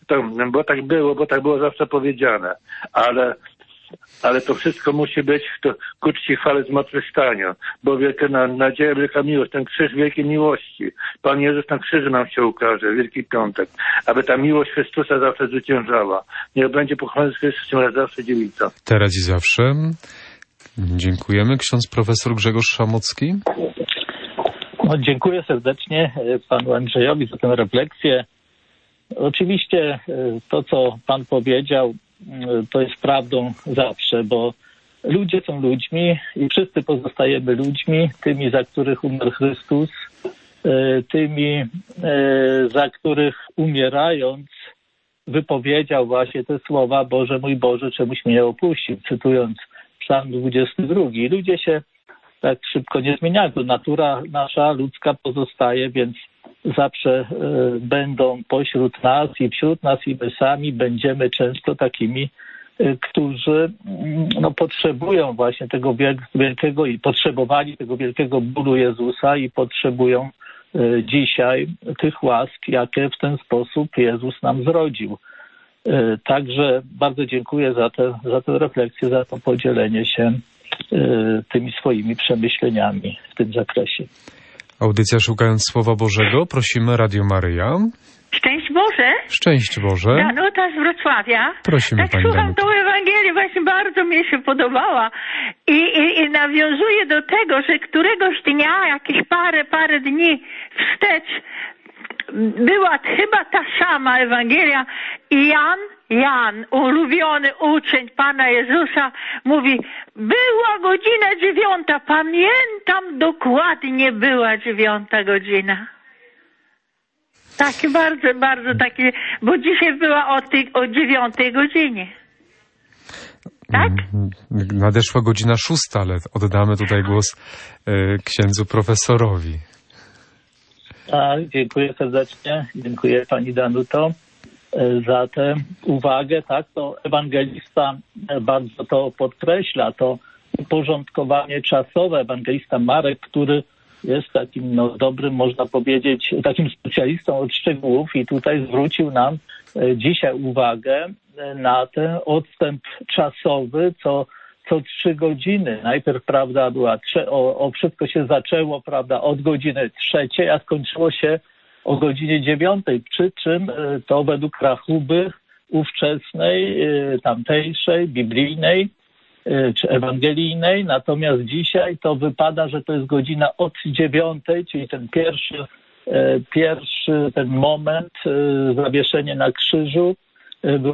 to, bo tak było, bo tak było zawsze powiedziane, ale ale to wszystko musi być to ku czci chwale zmartwychwstania, bo wielka na, nadzieja, wielka miłość, ten krzyż wielkiej miłości. Pan Jezus na krzyżu nam się ukaże, Wielki Piątek, aby ta miłość Chrystusa zawsze zwyciężała. Niech będzie pochwalony Chrystus, raz zawsze dziewica. Teraz i zawsze. Dziękujemy. Ksiądz profesor Grzegorz Szamocki. No, dziękuję serdecznie e, panu Andrzejowi za tę refleksję. Oczywiście e, to, co Pan powiedział, e, to jest prawdą zawsze, bo ludzie są ludźmi i wszyscy pozostajemy ludźmi, tymi, za których umarł Chrystus, e, tymi, za których umierając wypowiedział właśnie te słowa Boże mój Boże, czemuś mnie opuścił, cytując Psalm 22. Ludzie się tak szybko nie zmieniają. Natura nasza ludzka pozostaje, więc zawsze e, będą pośród nas i wśród nas i my sami będziemy często takimi którzy mm, no, potrzebują właśnie tego wielkiego i potrzebowali tego wielkiego bólu Jezusa i potrzebują dzisiaj tych łask, jakie w ten sposób Jezus nam zrodził. Także bardzo dziękuję za tę, za tę refleksję, za to podzielenie się tymi swoimi przemyśleniami w tym zakresie. Audycja Szukając Słowa Bożego. Prosimy Radio Maryja. Szczęść Boże. Szczęść Boże. Danuta z Wrocławia. Prosimy tak Pani słucham Danuto. tą Ewangelię, właśnie bardzo mi się podobała. I, i, I nawiązuję do tego, że któregoś dnia, jakieś parę, parę dni wstecz była chyba ta sama Ewangelia i Jan, Jan, ulubiony uczeń Pana Jezusa, mówi, była godzina dziewiąta, pamiętam dokładnie była dziewiąta godzina. Takie bardzo, bardzo takie, bo dzisiaj była o, tej, o dziewiątej godzinie. Tak? Nadeszła godzina szósta, ale oddamy tutaj głos e, księdzu profesorowi. Tak, dziękuję serdecznie. Dziękuję Pani Danuto e, za tę uwagę. Tak, to ewangelista e, bardzo to podkreśla, to uporządkowanie czasowe. Ewangelista Marek, który jest takim no, dobrym, można powiedzieć, takim specjalistą od szczegółów i tutaj zwrócił nam e, dzisiaj uwagę na ten odstęp czasowy, co co trzy godziny. Najpierw, prawda, była, o, o wszystko się zaczęło, prawda, od godziny trzeciej, a skończyło się o godzinie dziewiątej, przy czym e, to według rachuby ówczesnej, e, tamtejszej, biblijnej e, czy ewangelijnej, natomiast dzisiaj to wypada, że to jest godzina od dziewiątej, czyli ten pierwszy, pierwszy ten moment, zawieszenie na krzyżu,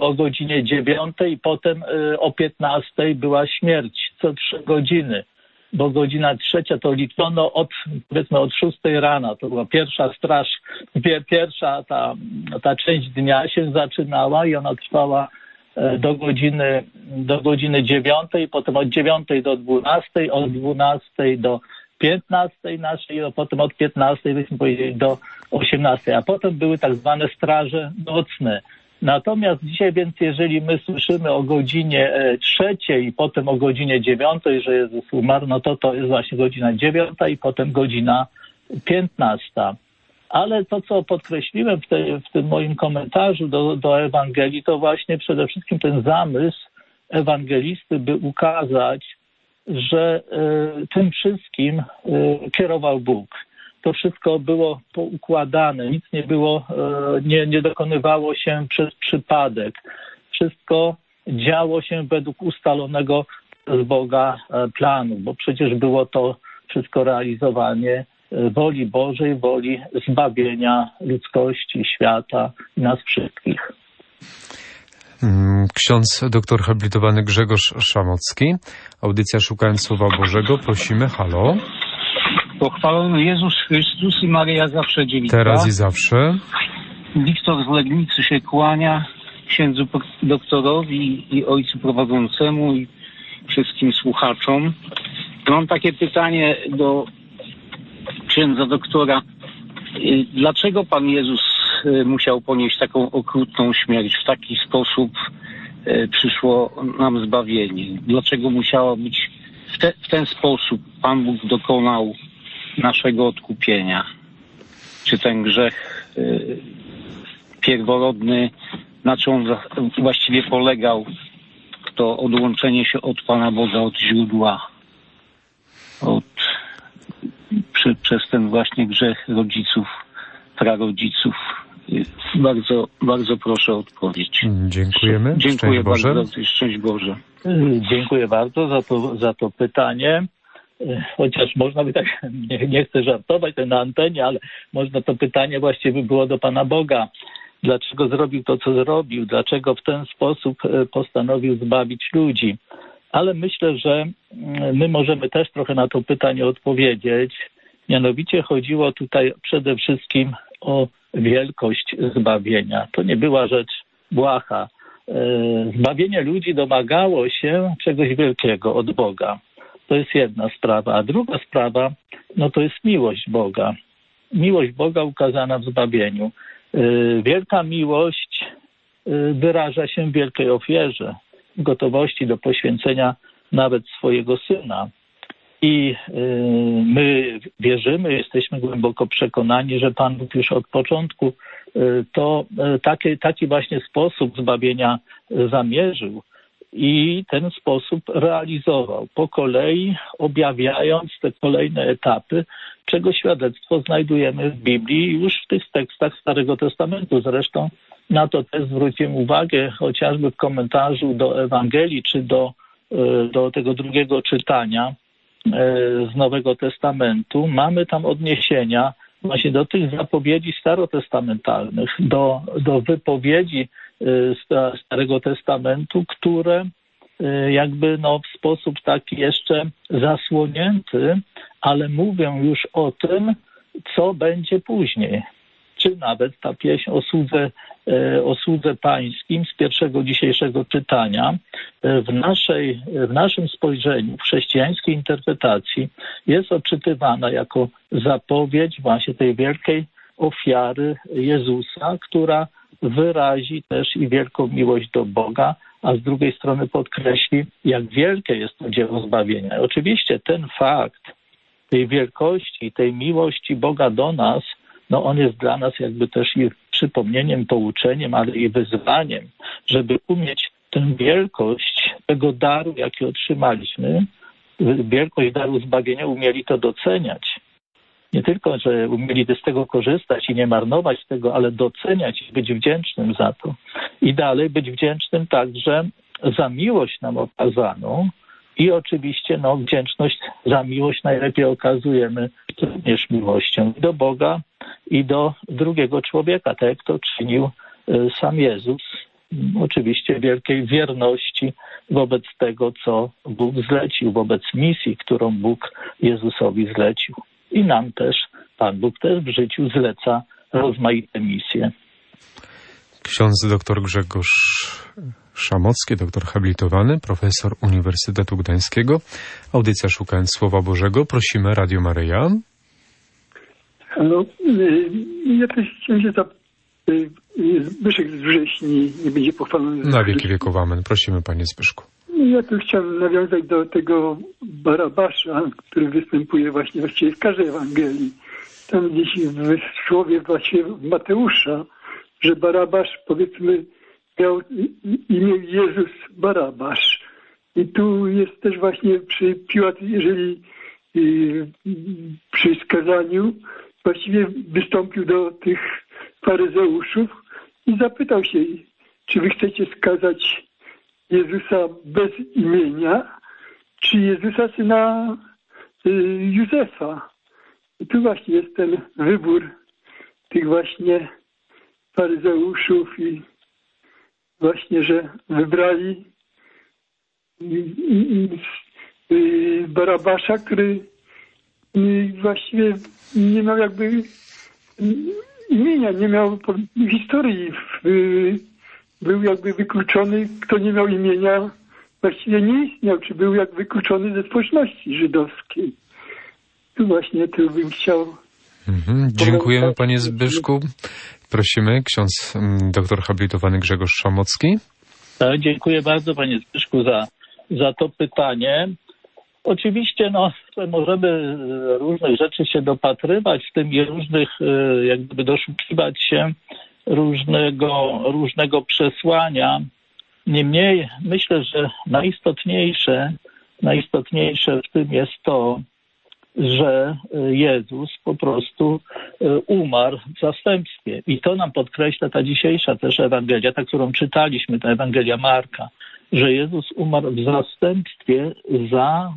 o godzinie dziewiątej i potem e, o piętnastej była śmierć co trzy godziny, bo godzina trzecia to liczono od, powiedzmy, od szóstej rana. To była pierwsza straż, pie- pierwsza ta, ta część dnia się zaczynała i ona trwała e, do godziny, do godziny dziewiątej, potem od dziewiątej do dwunastej, od dwunastej do piętnastej naszej, a potem od piętnastej, byśmy powiedzieli, do osiemnastej, a potem były tak zwane straże nocne. Natomiast dzisiaj więc, jeżeli my słyszymy o godzinie e, trzeciej i potem o godzinie dziewiątej, że Jezus umarł, no to to jest właśnie godzina dziewiąta i potem godzina piętnasta. Ale to, co podkreśliłem w, tej, w tym moim komentarzu do, do Ewangelii, to właśnie przede wszystkim ten zamysł ewangelisty, by ukazać, że e, tym wszystkim e, kierował Bóg. To wszystko było poukładane, nic nie było, e, nie, nie dokonywało się przez przypadek. Wszystko działo się według ustalonego z Boga e, planu, bo przecież było to wszystko realizowanie e, woli Bożej, woli zbawienia ludzkości, świata i nas wszystkich. Mm, Ksiądz doktor habilitowany Grzegorz Szamocki. Audycja Szukając Słowa Bożego. Prosimy, halo. Pochwalony Jezus Chrystus i Maryja zawsze dziewica. Teraz i zawsze. Wiktor z Legnicy się kłania księdzu doktorowi i ojcu prowadzącemu i wszystkim słuchaczom. Mam takie pytanie do księdza doktora. Y, Dlaczego Pan Jezus y, musiał ponieść taką okrutną śmierć? W taki sposób y, przyszło nam zbawienie. Dlaczego musiało być w, te, w ten sposób Pan Bóg dokonał naszego odkupienia? Czy ten grzech y, pierworodny, na czym właściwie polegał? To odłączenie się od Pana Boga, od źródła, od, przy, przez ten właśnie grzech rodziców, prarodziców. Y, Bardzo, bardzo proszę o odpowiedź. Dziękujemy. Dziękuję Szczęść Boże. bardzo. Szczęść Boże. Dziękuję bardzo za to, za to pytanie. Y, Chociaż można by tak, nie, nie chcę żartować to na antenie, ale można to pytanie właściwie było do Pana Boga. Dlaczego zrobił to, co zrobił? Dlaczego w ten sposób y, postanowił zbawić ludzi? Ale myślę, że y, my możemy też trochę na to pytanie odpowiedzieć. Mianowicie chodziło tutaj przede wszystkim o wielkość zbawienia. To nie była rzecz błaha. E, Zbawienie ludzi domagało się czegoś wielkiego od Boga. To jest jedna sprawa. A druga sprawa, no to jest miłość Boga. Miłość Boga ukazana w zbawieniu. E, Wielka miłość e, wyraża się w wielkiej ofierze. gotowości do poświęcenia nawet swojego syna. I y, my wierzymy, jesteśmy głęboko przekonani, że Pan Bóg już od początku y, to y, taki, taki właśnie sposób zbawienia zamierzył i ten sposób realizował, po kolei objawiając te kolejne etapy, czego świadectwo znajdujemy w Biblii już w tych tekstach Starego Testamentu. Zresztą na to też zwróciłem uwagę chociażby w komentarzu do Ewangelii czy do, do tego drugiego czytania E, z Nowego Testamentu, mamy tam odniesienia właśnie do tych zapowiedzi starotestamentalnych, do, do wypowiedzi e, Starego Testamentu, które e, jakby no, w sposób taki jeszcze zasłonięty, ale mówią już o tym, co będzie później. Czy nawet ta pieśń o słudze, e, o słudze pańskim z pierwszego dzisiejszego czytania. W, naszej, w naszym spojrzeniu, w chrześcijańskiej interpretacji jest odczytywana jako zapowiedź właśnie tej wielkiej ofiary Jezusa, która wyrazi też i wielką miłość do Boga, a z drugiej strony podkreśli, jak wielkie jest to dzieło zbawienia. Oczywiście ten fakt tej wielkości, tej miłości Boga do nas no on jest dla nas jakby też i przypomnieniem, pouczeniem, ale i wyzwaniem, żeby umieć tę wielkość tego daru, jaki otrzymaliśmy, wielkość daru zbawienia, umieli to doceniać. Nie tylko, że umieli z tego korzystać i nie marnować tego, ale doceniać i być wdzięcznym za to. I dalej być wdzięcznym także za miłość nam okazaną, i oczywiście no, wdzięczność za miłość najlepiej okazujemy również miłością do Boga i do drugiego człowieka, tak jak to czynił e, sam Jezus. Oczywiście wielkiej wierności wobec tego, co Bóg zlecił, wobec misji, którą Bóg Jezusowi zlecił. I nam też, Pan Bóg też w życiu zleca rozmaite misje. Ksiądz dr Grzegorz Szamocki, doktor habilitowany, profesor Uniwersytetu Gdańskiego. Audycja Szukając Słowa Bożego. Prosimy Radio Maryja. Halo, y, ja też chciałem się za y, Zbyszek z Wrześni nie będzie pochwalony. Na wieki wieków amen. Prosimy Panie Zbyszku. Ja tu chciałem nawiązać do tego Barabasza, który występuje właśnie właściwie w każdej Ewangelii. Tam gdzieś w słowie właśnie Mateusza, że Barabasz powiedzmy miał imię Jezus Barabasz. I tu jest też właśnie przy Piłat, jeżeli y, przy skazaniu właściwie wystąpił do tych faryzeuszów i zapytał się, czy wy chcecie skazać Jezusa bez imienia, czy Jezusa syna y, Józefa. I tu właśnie jest ten wybór tych właśnie faryzeuszów i właśnie, że wybrali Barabasza, który właściwie nie miał jakby imienia, nie miał historii. Był jakby wykluczony, kto nie miał imienia, właściwie nie istniał, czy był jak wykluczony ze społeczności żydowskiej. Tu właśnie tu bym chciał. Mhm, dziękujemy panie Zbyszku. Prosimy, ksiądz mm, doktor habilitowany Grzegorz Szamocki. Tak, dziękuję bardzo panie Zbyszku za, za to pytanie. Oczywiście no, możemy różnych rzeczy się dopatrywać, w tym i różnych, e, jak gdyby doszukiwać się różnego, różnego przesłania. Niemniej myślę, że najistotniejsze, najistotniejsze w tym jest to, że e, Jezus po prostu e, umarł w zastępstwie. I to nam podkreśla ta dzisiejsza też Ewangelia, ta, którą czytaliśmy, ta Ewangelia Marka, że Jezus umarł w zastępstwie za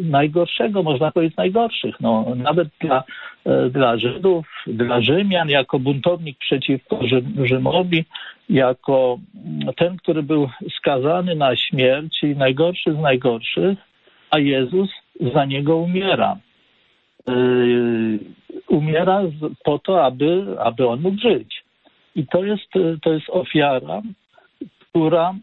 najgorszego, można powiedzieć najgorszych. No, nawet dla, e, dla Żydów, dla Rzymian, jako buntownik przeciwko Rzymowi, jako ten, który był skazany na śmierć i najgorszy z najgorszych, a Jezus za niego umiera. Y, umiera po to, aby, aby on mógł żyć. I to jest, to jest ofiara, która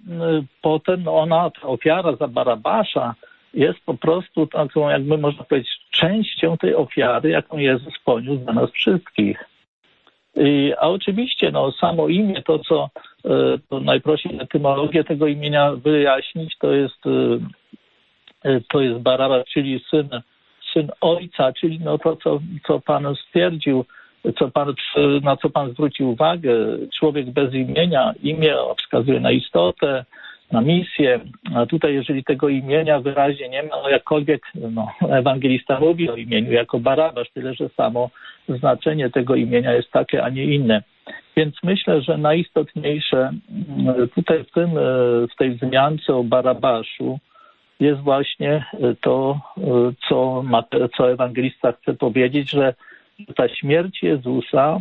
potem ona, ta ofiara za Barabasza jest po prostu taką, jakby można powiedzieć, częścią tej ofiary, jaką Jezus poniósł dla nas wszystkich. I, a oczywiście no, samo imię, to co, to najprościej etymologię tego imienia wyjaśnić, to jest, to jest Baraba, czyli syn, syn ojca, czyli no to, co, co Pan stwierdził, co pan, na co Pan zwrócił uwagę, człowiek bez imienia, imię wskazuje na istotę, na misję, a tutaj jeżeli tego imienia wyraźnie nie ma, no jakkolwiek no, ewangelista mówi o imieniu jako Barabasz, tyle że samo znaczenie tego imienia jest takie, a nie inne. Więc myślę, że najistotniejsze mm, tutaj w, tym, w tej wzmiance o Barabaszu jest właśnie to, co, co ewangelista chce powiedzieć, że ta śmierć Jezusa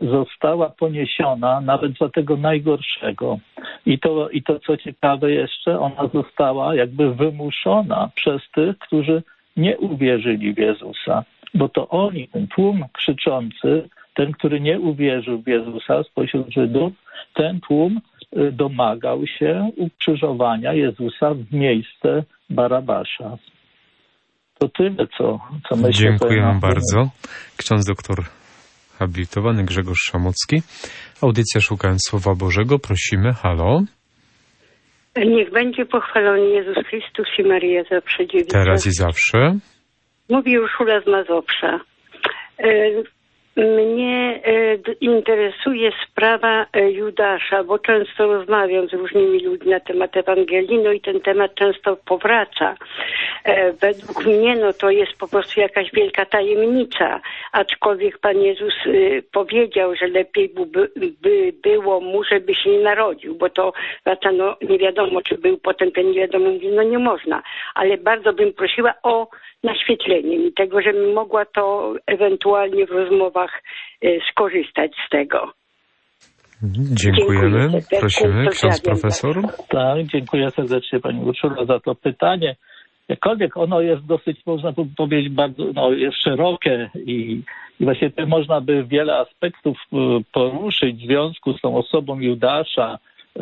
została poniesiona nawet za tego najgorszego. I to, I to, co ciekawe jeszcze, ona została jakby wymuszona przez tych, którzy nie uwierzyli w Jezusa. Bo to oni, ten tłum krzyczący, ten, który nie uwierzył w Jezusa spośród Żydów, ten tłum y, domagał się ukrzyżowania Jezusa w miejsce Barabasza. To tyle, co, co myślę. Dziękuję bardzo. Ksiądz doktor habilitowany Grzegorz Szamocki. Audycja Szukając Słowa Bożego. Prosimy, halo. Niech będzie pochwalony Jezus Chrystus i Maria zawsze dziewica. Teraz i zawsze. Mówi Urszula z Mazowsza. Mnie e, interesuje sprawa e, Judasza, bo często rozmawiam z różnymi ludźmi na temat Ewangelii, no i ten temat często powraca. E, według mnie no to jest po prostu jakaś wielka tajemnica, aczkolwiek Pan Jezus powiedział, że lepiej by, by było mu, żeby się nie narodził, bo to znaczy, no nie wiadomo, czy był potępiony, nie wiadomo, no nie można, ale bardzo bym prosiła o naświetlenie mi tego, żebym mogła to ewentualnie w rozmowach y, skorzystać z tego. Dziękujemy. Dziękuję Prosimy, ksiądz profesor. Tak, dziękuję serdecznie Pani Urszulo za to pytanie. Jakkolwiek ono jest dosyć, można powiedzieć, bardzo no, jest szerokie i, i właśnie tutaj można by wiele aspektów y, poruszyć w związku z tą osobą Judasza y,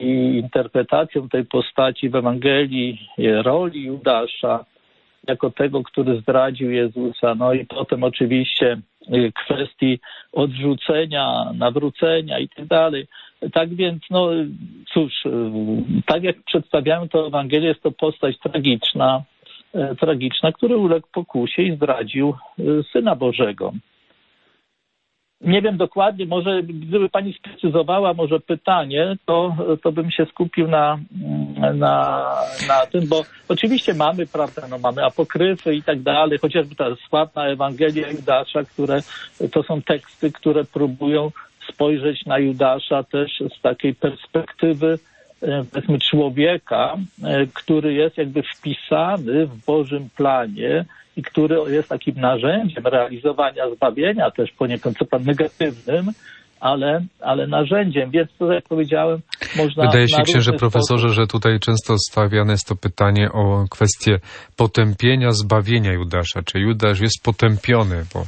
i interpretacją tej postaci w Ewangelii, roli Judasza jako tego, który zdradził Jezusa. No i potem oczywiście y, kwestii odrzucenia, nawrócenia i tak dalej. Tak więc, no cóż, y, tak jak przedstawiamy to Ewangelię, jest to postać tragiczna, y, tragiczna, który uległ pokusie i zdradził Syna Bożego. Nie wiem dokładnie, może gdyby Pani sprecyzowała może pytanie, to, to bym się skupił na, na, na tym, bo oczywiście mamy, prawda, no mamy apokryfy i tak dalej, chociażby ta sławna Ewangelia Judasza, które to są teksty, które próbują spojrzeć na Judasza też z takiej perspektywy powiedzmy człowieka, e, który jest jakby wpisany w Bożym planie i który jest takim narzędziem realizowania zbawienia, też poniekąd co pan negatywnym, ale, ale narzędziem. Więc tutaj, jak powiedziałem, można. Wydaje się, księże profesorze, że tutaj często stawiane jest to pytanie o kwestię potępienia zbawienia Judasza. Czy Judasz jest potępiony, bo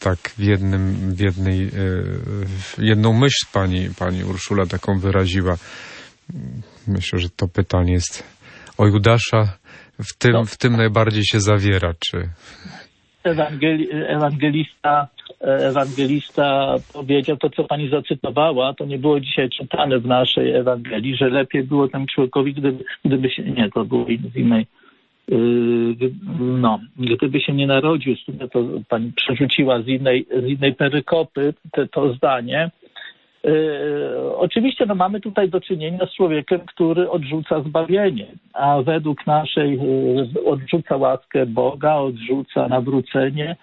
tak w jednym, w jednej, e, jedną myśl pani, pani Urszula taką wyraziła. Myślę, że to pytanie jest o Judasza. W tym, no. w tym najbardziej się zawiera, czy... Ewangeli ewangelista, ewangelista powiedział to, co pani zacytowała, to nie było dzisiaj czytane w naszej Ewangelii, że lepiej było temu człowiekowi, gdyby, gdyby się, nie, to było z innej, yy, no, gdyby się nie narodził, to pani przerzuciła z innej, z innej perykopy te, to zdanie, oczywiście no, mamy tutaj do czynienia z człowiekiem, który odrzuca zbawienie, a według naszej e, odrzuca łaskę Boga, odrzuca nawrócenie,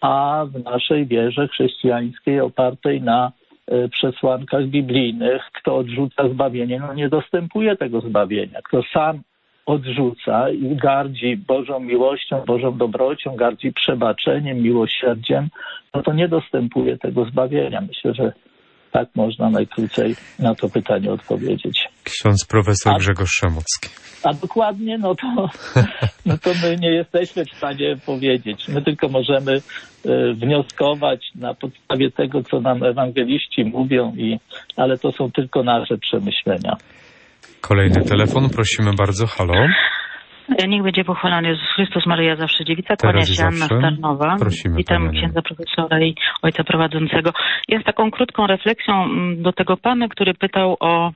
a w naszej wierze chrześcijańskiej opartej na e, przesłankach biblijnych, kto odrzuca zbawienie, no nie dostępuje tego zbawienia. Kto sam odrzuca i gardzi Bożą miłością, Bożą dobrocią, gardzi przebaczeniem, miłosierdziem, no to nie dostępuje tego zbawienia. Myślę, że tak można najkrócej na to pytanie odpowiedzieć. Ksiądz profesor a, Grzegorz Szamocki. A dokładnie, no to, no to my nie jesteśmy w stanie powiedzieć. My tylko możemy y, wnioskować na podstawie tego, co nam ewangeliści mówią, i, ale to są tylko nasze przemyślenia. Kolejny telefon, prosimy bardzo. Halo. Niech będzie pochwalony Jezus Chrystus, Maryja zawsze dziewica, kłania się Anna. Starnowa. Prosimy, Witam księdza profesora i ojca prowadzącego. Ja z taką krótką refleksją mm, do tego pana, który pytał o,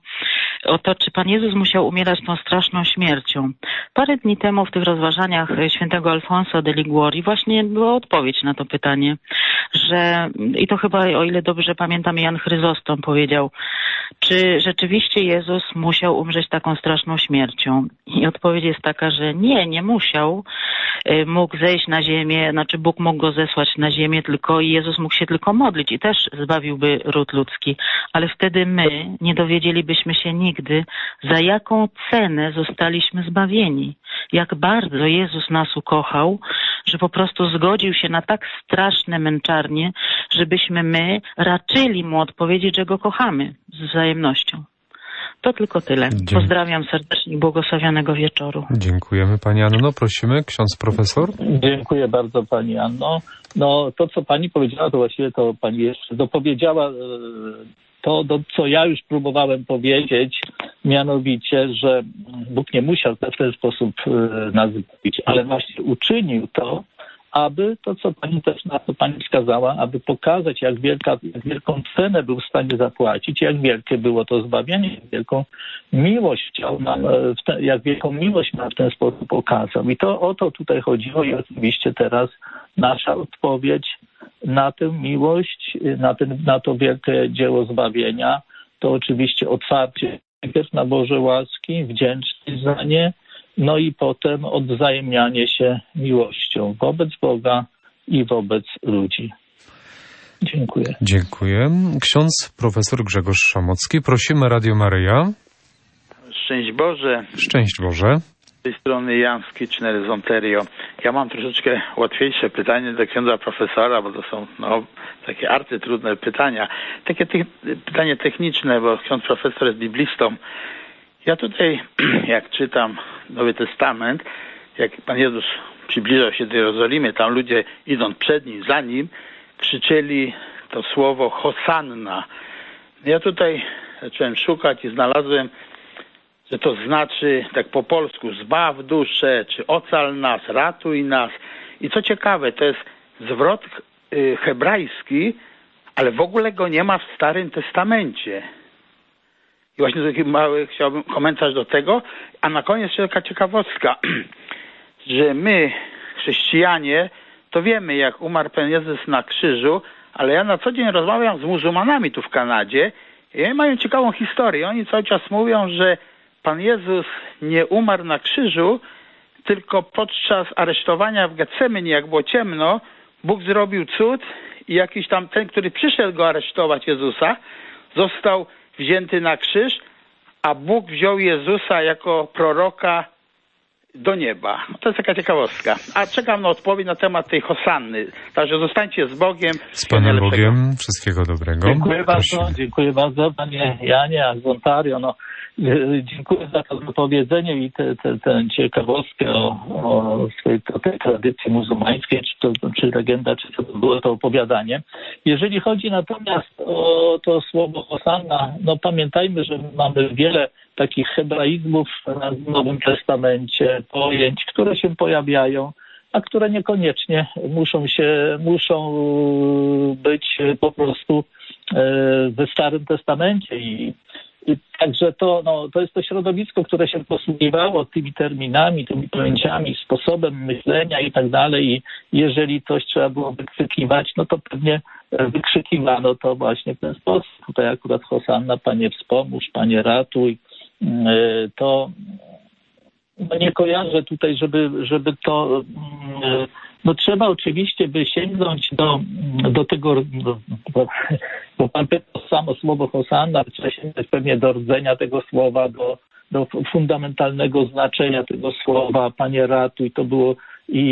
o to, czy Pan Jezus musiał umierać tą straszną śmiercią. Parę dni temu w tych rozważaniach e, świętego Alfonso de Liguori właśnie była odpowiedź na to pytanie, że i to chyba, o ile dobrze pamiętam, Jan Chryzostom powiedział, czy rzeczywiście Jezus musiał umrzeć taką straszną śmiercią? I odpowiedź jest taka, że nie, nie musiał. Y, Mógł zejść na ziemię, znaczy Bóg mógł go zesłać na ziemię tylko i Jezus mógł się tylko modlić i też zbawiłby ród ludzki. Ale wtedy my nie dowiedzielibyśmy się nigdy, za jaką cenę zostaliśmy zbawieni. Jak bardzo Jezus nas ukochał, że po prostu zgodził się na tak straszne męczarnie, żebyśmy my raczyli mu odpowiedzieć, że go kochamy z wzajemnością. To tylko tyle. Pozdrawiam serdecznie i błogosławionego wieczoru. Dziękujemy Pani Anno. Prosimy, ksiądz profesor. Dziękuję bardzo Pani Anno. No to, co Pani powiedziała, to właściwie to Pani jeszcze dopowiedziała e, to, do, co ja już próbowałem powiedzieć, mianowicie, że Bóg nie musiał w ten sposób e, nas zbawić, ale właśnie uczynił to, aby to, co Pani też na to Pani wskazała, aby pokazać, jak, wielka, jak wielką cenę był w stanie zapłacić, jak wielkie było to zbawienie, jak wielką miłość chciał nam, e, jak wielką miłość nam w ten sposób okazał. I to o to tutaj chodziło i oczywiście teraz nasza odpowiedź na tę miłość, na, ten, na to wielkie dzieło zbawienia, to oczywiście otwarcie najpierw na Boże łaski, wdzięczność za nie, no i potem odwzajemnianie się miłością wobec Boga i wobec ludzi. Dziękuję. Dziękuję. Ksiądz profesor Grzegorz Szamocki. Prosimy Radio Maryja. Szczęść Boże, Szczęść Boże. Tej strony Jan Skitchner z Ontario. Ja mam troszeczkę łatwiejsze pytanie do księdza profesora, bo to są no, takie arcytrudne pytania. Takie te, pytanie techniczne, bo ksiądz profesor jest biblistą. Ja tutaj, jak czytam Nowy Testament, jak Pan Jezus przybliżał się do Jerozolimy, tam ludzie idąc przed Nim, za Nim, krzyczeli to słowo Hosanna. Ja tutaj zacząłem szukać i znalazłem że to znaczy tak po polsku zbaw duszę, czy ocal nas, ratuj nas. I co ciekawe, to jest zwrot y, hebrajski, ale w ogóle go nie ma w Starym Testamencie. I właśnie taki mały chciałbym komentarz do tego. A na koniec jeszcze taka ciekawostka, że my, chrześcijanie, to wiemy, jak umarł Pan Jezus na krzyżu, ale ja na co dzień rozmawiam z muzułmanami tu w Kanadzie i oni mają ciekawą historię. Oni cały czas mówią, że Pan Jezus nie umarł na krzyżu, tylko podczas aresztowania w Getsemanie, jak było ciemno, Bóg zrobił cud i jakiś tam ten, który przyszedł go aresztować Jezusa, został wzięty na krzyż, a Bóg wziął Jezusa jako proroka do nieba. To jest taka ciekawostka. A czekam na odpowiedź na temat tej Hosanny. Także zostańcie z Bogiem. Z Panem. Bogiem. Wszystkiego dobrego. Dziękuję bardzo, dziękuję bardzo panie Janie z Ontario. No, e, dziękuję za to wypowiedzenie i tę te, te, ciekawostkę o, o swojej o tej tradycji muzułmańskiej, czy to czy legenda, czy to było to opowiadanie. Jeżeli chodzi natomiast o to słowo Hosanna, no pamiętajmy, że mamy wiele takich hebraizmów w Nowym Testamencie, pojęć, które się pojawiają a które niekoniecznie muszą się, muszą być po prostu e, w Starym Testamencie. I, i także to, no, to jest to środowisko, które się posługiwało tymi terminami, tymi pojęciami, sposobem myślenia i tak dalej. I jeżeli coś trzeba było wykrzykiwać, no to pewnie wykrzykiwano to właśnie w ten sposób. Tutaj akurat Hosanna, Panie wspomóż, Panie ratuj, to no nie kojarzę tutaj, żeby, żeby to. mm, No trzeba oczywiście by sięgnąć do, do tego, bo, bo pan pytał samo słowo Hosanna, trzeba sięgnąć pewnie do rdzenia tego słowa, do, do fundamentalnego znaczenia tego słowa, panie ratuj, to było i,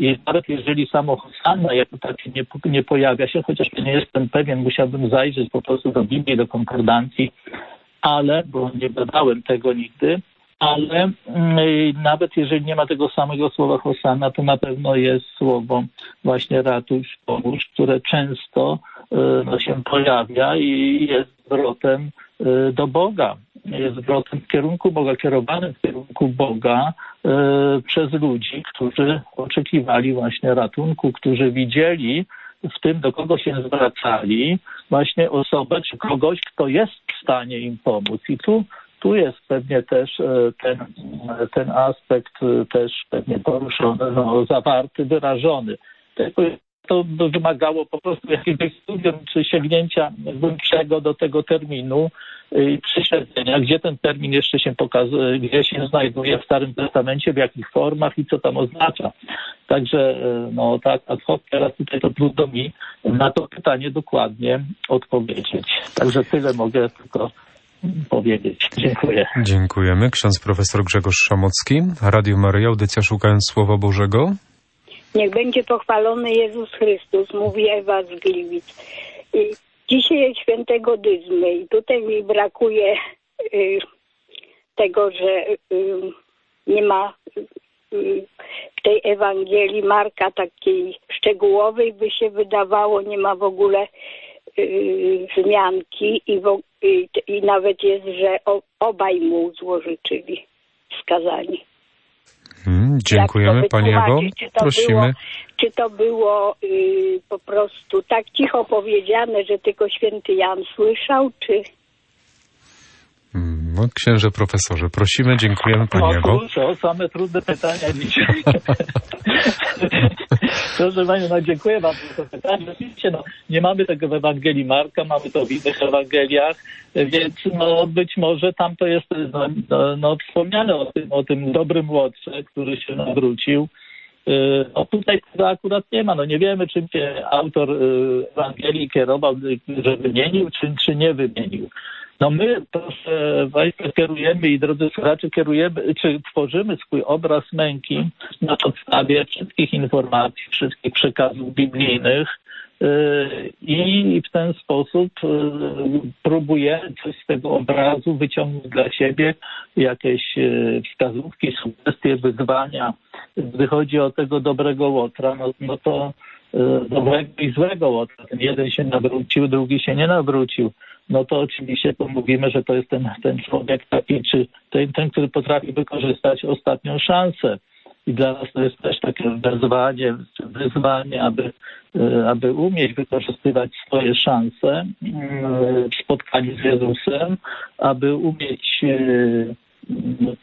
i nawet jeżeli samo Hosanna jako takie nie, nie pojawia się, chociaż nie jestem pewien, musiałbym zajrzeć po prostu do Biblii, do konkordancji, ale, bo nie badałem tego nigdy, ale mm, nawet jeżeli nie ma tego samego słowa Hosanna, to na pewno jest słowo właśnie ratuj, pomóż, które często y, no, się pojawia i jest zwrotem y, do Boga. jest zwrotem w kierunku Boga, kierowanym w kierunku Boga e, przez ludzi, którzy oczekiwali właśnie ratunku, którzy widzieli w tym, do kogo się zwracali, właśnie osobę czy kogoś, kto jest w stanie im pomóc. I tu, tu jest pewnie też e, ten, ten aspekt e, też pewnie poruszony, no, zawarty, wyrażony. Tylko to wymagało po prostu jakiegoś studium czy sięgnięcia głębszego do tego terminu i prześledzenia, gdzie ten termin jeszcze się pokazuje, gdzie się znajduje w Starym Testamencie, w jakich formach i co tam oznacza. Także no tak ad hoc teraz tutaj to trudno mi na to pytanie dokładnie odpowiedzieć. Także tyle mogę tylko powiedzieć. Dziękuję. Dziękujemy. Ksiądz profesor Grzegorz Szamocki, Radio Maryja, audycja Szukając Słowa Bożego. Niech będzie pochwalony Jezus Chrystus, mówi Ewa z Gliwic. I dzisiaj jest świętego Dyzmy i tutaj mi brakuje y, tego, że y, nie ma y, w tej Ewangelii Marka takiej szczegółowej, by się wydawało, nie ma w ogóle y, wzmianki i, i, nawet jest, że obaj mu złożyczyli skazani. Hmm, dziękujemy Pani Ewo. wytłumaczyć? Czy to Prosimy. Było, czy to było y, po prostu tak cicho powiedziane, że tylko święty Jan słyszał, czy... No, księże profesorze, prosimy, dziękujemy Pani O Ewo. kurczę, o same trudne pytania dzisiaj. Proszę Pani, no dziękuję Wam za to pytanie. Oczywiście no, nie mamy tego w Ewangelii Marka, mamy to w innych Ewangeliach, więc no, być może tam to jest no, no, no, wspomniane o tym, o tym dobrym młodsze, który się nawrócił. Y, No tutaj tego akurat nie ma. No nie wiemy, czym się autor y, Ewangelii kierował, że wymienił, czy, czy nie wymienił. No my, proszę Państwa, kierujemy i drodzy słuchacze, kierujemy, czy tworzymy swój obraz męki na podstawie wszystkich informacji, wszystkich przekazów biblijnych yy, i w ten sposób yy, próbujemy coś z tego obrazu wyciągnąć dla siebie, jakieś yy, wskazówki, sugestie, wyzwania. Gdy chodzi o tego dobrego łotra, no, no to dobrego i złego łotra. Ten jeden się nawrócił, drugi się nie nawrócił no to oczywiście to mówimy, że to jest ten, ten człowiek taki, czy ten, ten, który potrafi wykorzystać ostatnią szansę. I dla nas to jest też takie wezwanie, wyzwanie, aby, e, aby umieć wykorzystywać swoje szanse w spotkaniu z Jezusem, aby umieć e,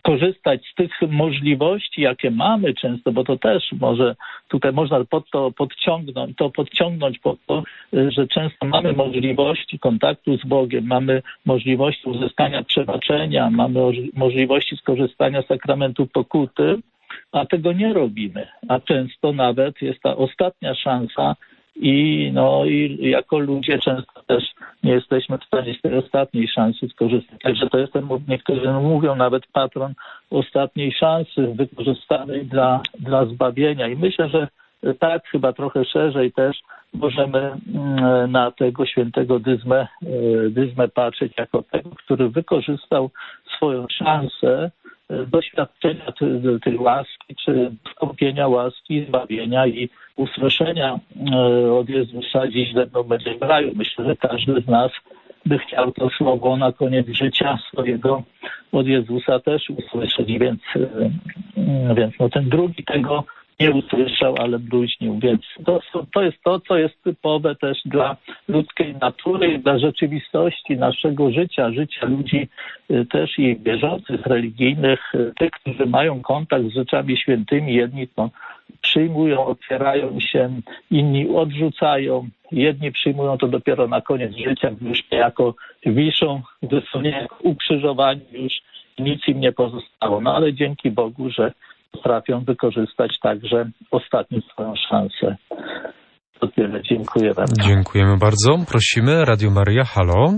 korzystać z tych możliwości, jakie mamy często, bo to też może tutaj można pod to podciągnąć, to podciągnąć pod to, że często mamy możliwości kontaktu z Bogiem, mamy możliwości uzyskania przebaczenia, mamy możliwości skorzystania z sakramentu pokuty, a tego nie robimy. A często nawet jest ta ostatnia szansa i no i jako ludzie często też nie jesteśmy w stanie z tej ostatniej szansy skorzystać. Także to jest ten, niektórzy mówią nawet patron ostatniej szansy wykorzystanej dla, dla zbawienia. I myślę, że tak chyba trochę szerzej też możemy mm, na tego świętego dyzmę, dyzmę patrzeć jako tego, który wykorzystał swoją szansę doświadczenia tej, łaski, czy wstąpienia łaski, zbawienia i usłyszenia od Jezusa dziś ze mną będzie w raju. Myślę, że każdy z nas by chciał to słowo na koniec życia swojego od Jezusa też usłyszeć, więc, więc no ten drugi tego nie usłyszał, ale bluźnił. Więc to, to jest to, co jest typowe też dla ludzkiej natury dla rzeczywistości naszego życia, życia ludzi też i wierzących, religijnych, tych, którzy mają kontakt z rzeczami świętymi. Jedni to przyjmują, otwierają się, inni odrzucają. Jedni przyjmują to dopiero na koniec życia, gdy już niejako wiszą, niejako ukrzyżowani, już nic im nie pozostało. No ale dzięki Bogu, że potrafią wykorzystać także ostatnią swoją szansę. To tyle. Dziękuję bardzo. Dziękujemy bardzo. Prosimy, Radio Maryja, halo.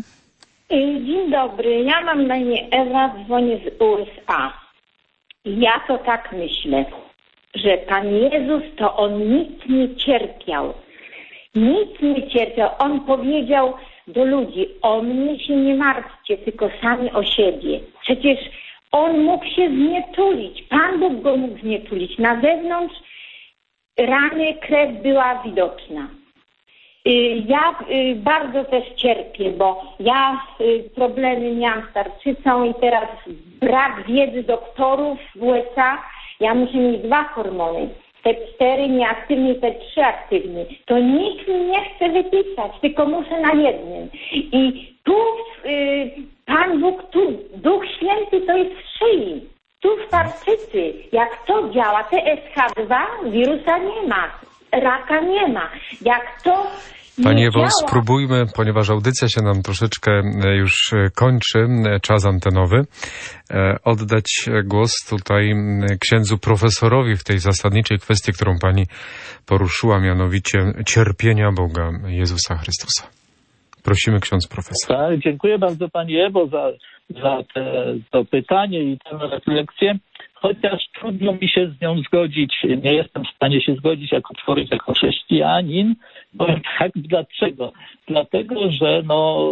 Dzień dobry, ja mam na imię Ewa, dzwonię z USA. Ja to tak myślę, że Pan Jezus to On nic nie cierpiał. Nic nie cierpiał. On powiedział do ludzi, o mnie się nie martwcie, tylko sami o siebie. Przecież on mógł się znietulić. Pan Bóg go mógł znietulić. Na zewnątrz rany, krew była widoczna. Y, Ja y, bardzo też cierpię, bo ja y, problemy miałam z tarczycą i teraz brak wiedzy doktorów w USA. Ja muszę mieć dwa hormony. Te cztery nieaktywne i te trzy aktywne. To nikt mi nie chce wypisać, tylko muszę na jednym. I tu y, Pan Bóg, tu Duch Święty to jest w szyi. Tu w tarczycy, jak to działa, TSH2, wirusa nie ma, raka nie ma. Jak to Pani Ewo, spróbujmy, ponieważ audycja się nam troszeczkę e, już e, kończy, e, czas antenowy, oddać głos tutaj księdzu profesorowi w tej zasadniczej kwestii, którą Pani poruszyła, mianowicie cierpienia Boga Jezusa Chrystusa. Prosimy ksiądz profesor. Tak, dziękuję bardzo Pani Ewo za, za te, to pytanie i tę refleksję. Chociaż trudno mi się z nią zgodzić, nie jestem w stanie się zgodzić jako człowiek, jako chrześcijanin. Powiem tak, dlaczego? Dlatego, że no,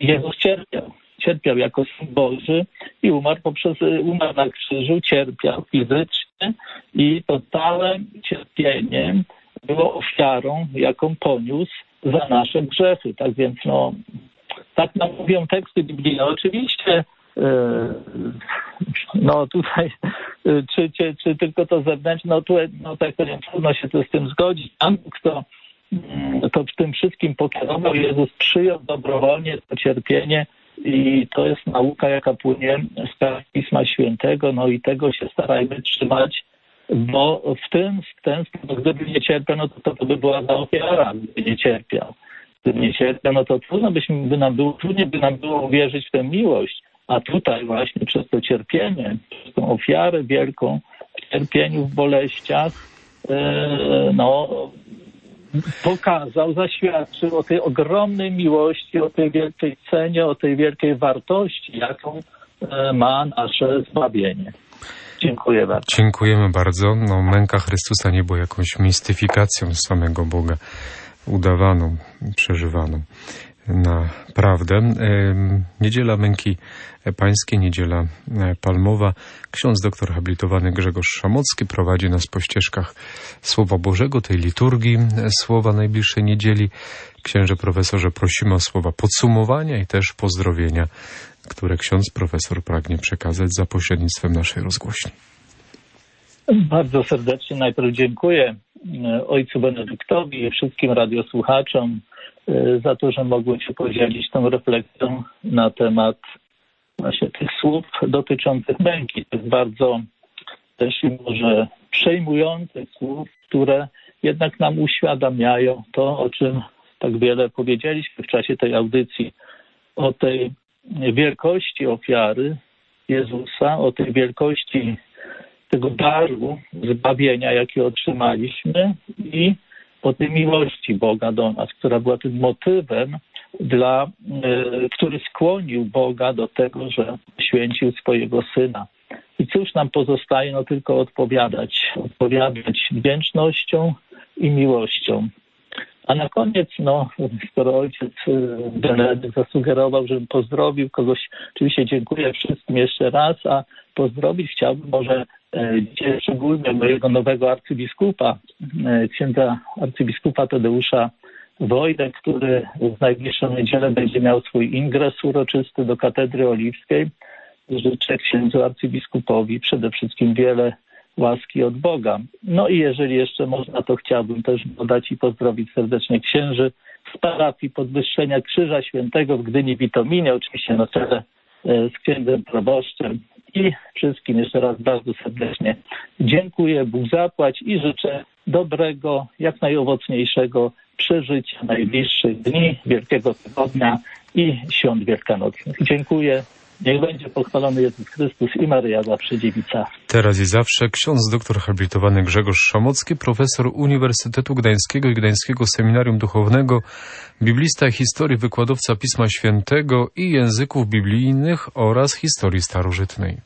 Jezus cierpiał. Cierpiał jako Syn Boży i umarł poprzez, umarł na krzyżu, cierpiał fizycznie i to całe cierpienie było ofiarą, jaką poniósł za nasze grzechy. Tak więc no, tak nam mówią teksty biblijne. Oczywiście no tutaj e, czy, czy, czy tylko to zewnętrzne, no tu no tak powiem, trudno się z tym zgodzić. Pan Bóg to, mm, to w tym wszystkim pokierował. Jezus przyjął dobrowolnie to cierpienie i to jest nauka, jaka płynie z Pisma Świętego, no i tego się starajmy trzymać, bo w tym, w ten sposób, gdyby nie cierpiał, no to, to, to by była za ofiara, gdyby nie cierpiał. Gdyby nie cierpiał, no to trudno byśmy, by nam było, trudniej by nam było uwierzyć w tę miłość. A tutaj właśnie przez to cierpienie, przez tą ofiarę wielką w cierpieniu, w boleściach, e, no, pokazał, zaświadczył o tej ogromnej miłości, o tej wielkiej cenie, o tej wielkiej wartości, jaką e, ma nasze zbawienie. Dziękuję bardzo. Dziękujemy bardzo. No, męka Chrystusa nie była jakąś mistyfikacją samego Boga, udawaną, przeżywaną. Naprawdę. Em, Niedziela Męki Pańskiej, Niedziela e, Palmowa. Ksiądz doktor habilitowany Grzegorz Szamocki prowadzi nas po ścieżkach Słowa Bożego, tej liturgii e, Słowa najbliższej niedzieli. Księże profesorze, prosimy o słowa podsumowania i też pozdrowienia, które ksiądz profesor pragnie przekazać za pośrednictwem naszej rozgłośni. Bardzo serdecznie najpierw dziękuję e, ojcu Benedyktowi i wszystkim radiosłuchaczom za to, że mogłem się podzielić tą refleksją na temat właśnie tych słów dotyczących męki. Jest bardzo też może przejmujących słów, które jednak nam uświadamiają to, o czym tak wiele powiedzieliśmy w czasie tej audycji, o tej wielkości ofiary Jezusa, o tej wielkości tego daru zbawienia, jaki otrzymaliśmy i o tej miłości Boga do nas, która była tym motywem, dla, e, który skłonił Boga do tego, że święcił swojego Syna. I cóż nam pozostaje, no tylko odpowiadać. Odpowiadać wdzięcznością i miłością. A na koniec, no, skoro ojciec e, Benedykt zasugerował, żebym pozdrowił kogoś, oczywiście dziękuję wszystkim jeszcze raz, a pozdrowić chciałbym może dzisiaj szczególnie mojego nowego arcybiskupa, e, księdza arcybiskupa Tadeusza Wojdę, który w najbliższą niedzielę będzie miał swój ingres uroczysty do katedry oliwskiej. Życzę księdzu arcybiskupowi przede wszystkim wiele łaski od Boga. No i jeżeli jeszcze można, to chciałbym też dodać i pozdrowić serdecznie księży z parafii Podwyższenia Krzyża Świętego w Gdyni Witominie, oczywiście na czele e, z księdzem proboszczem i wszystkim jeszcze raz bardzo serdecznie dziękuję, Bóg zapłać i życzę dobrego, jak najowocniejszego przeżycia najbliższych dni, Wielkiego Tygodnia i Świąt Wielkanocnych. Dziękuję. Niech będzie pochwalony Jezus Chrystus i Maryja zawsze dziewica. Teraz i zawsze ksiądz doktor habilitowany Grzegorz Szamocki, profesor Uniwersytetu Gdańskiego i Gdańskiego Seminarium Duchownego, biblista historii, wykładowca Pisma Świętego i języków biblijnych oraz historii starożytnej.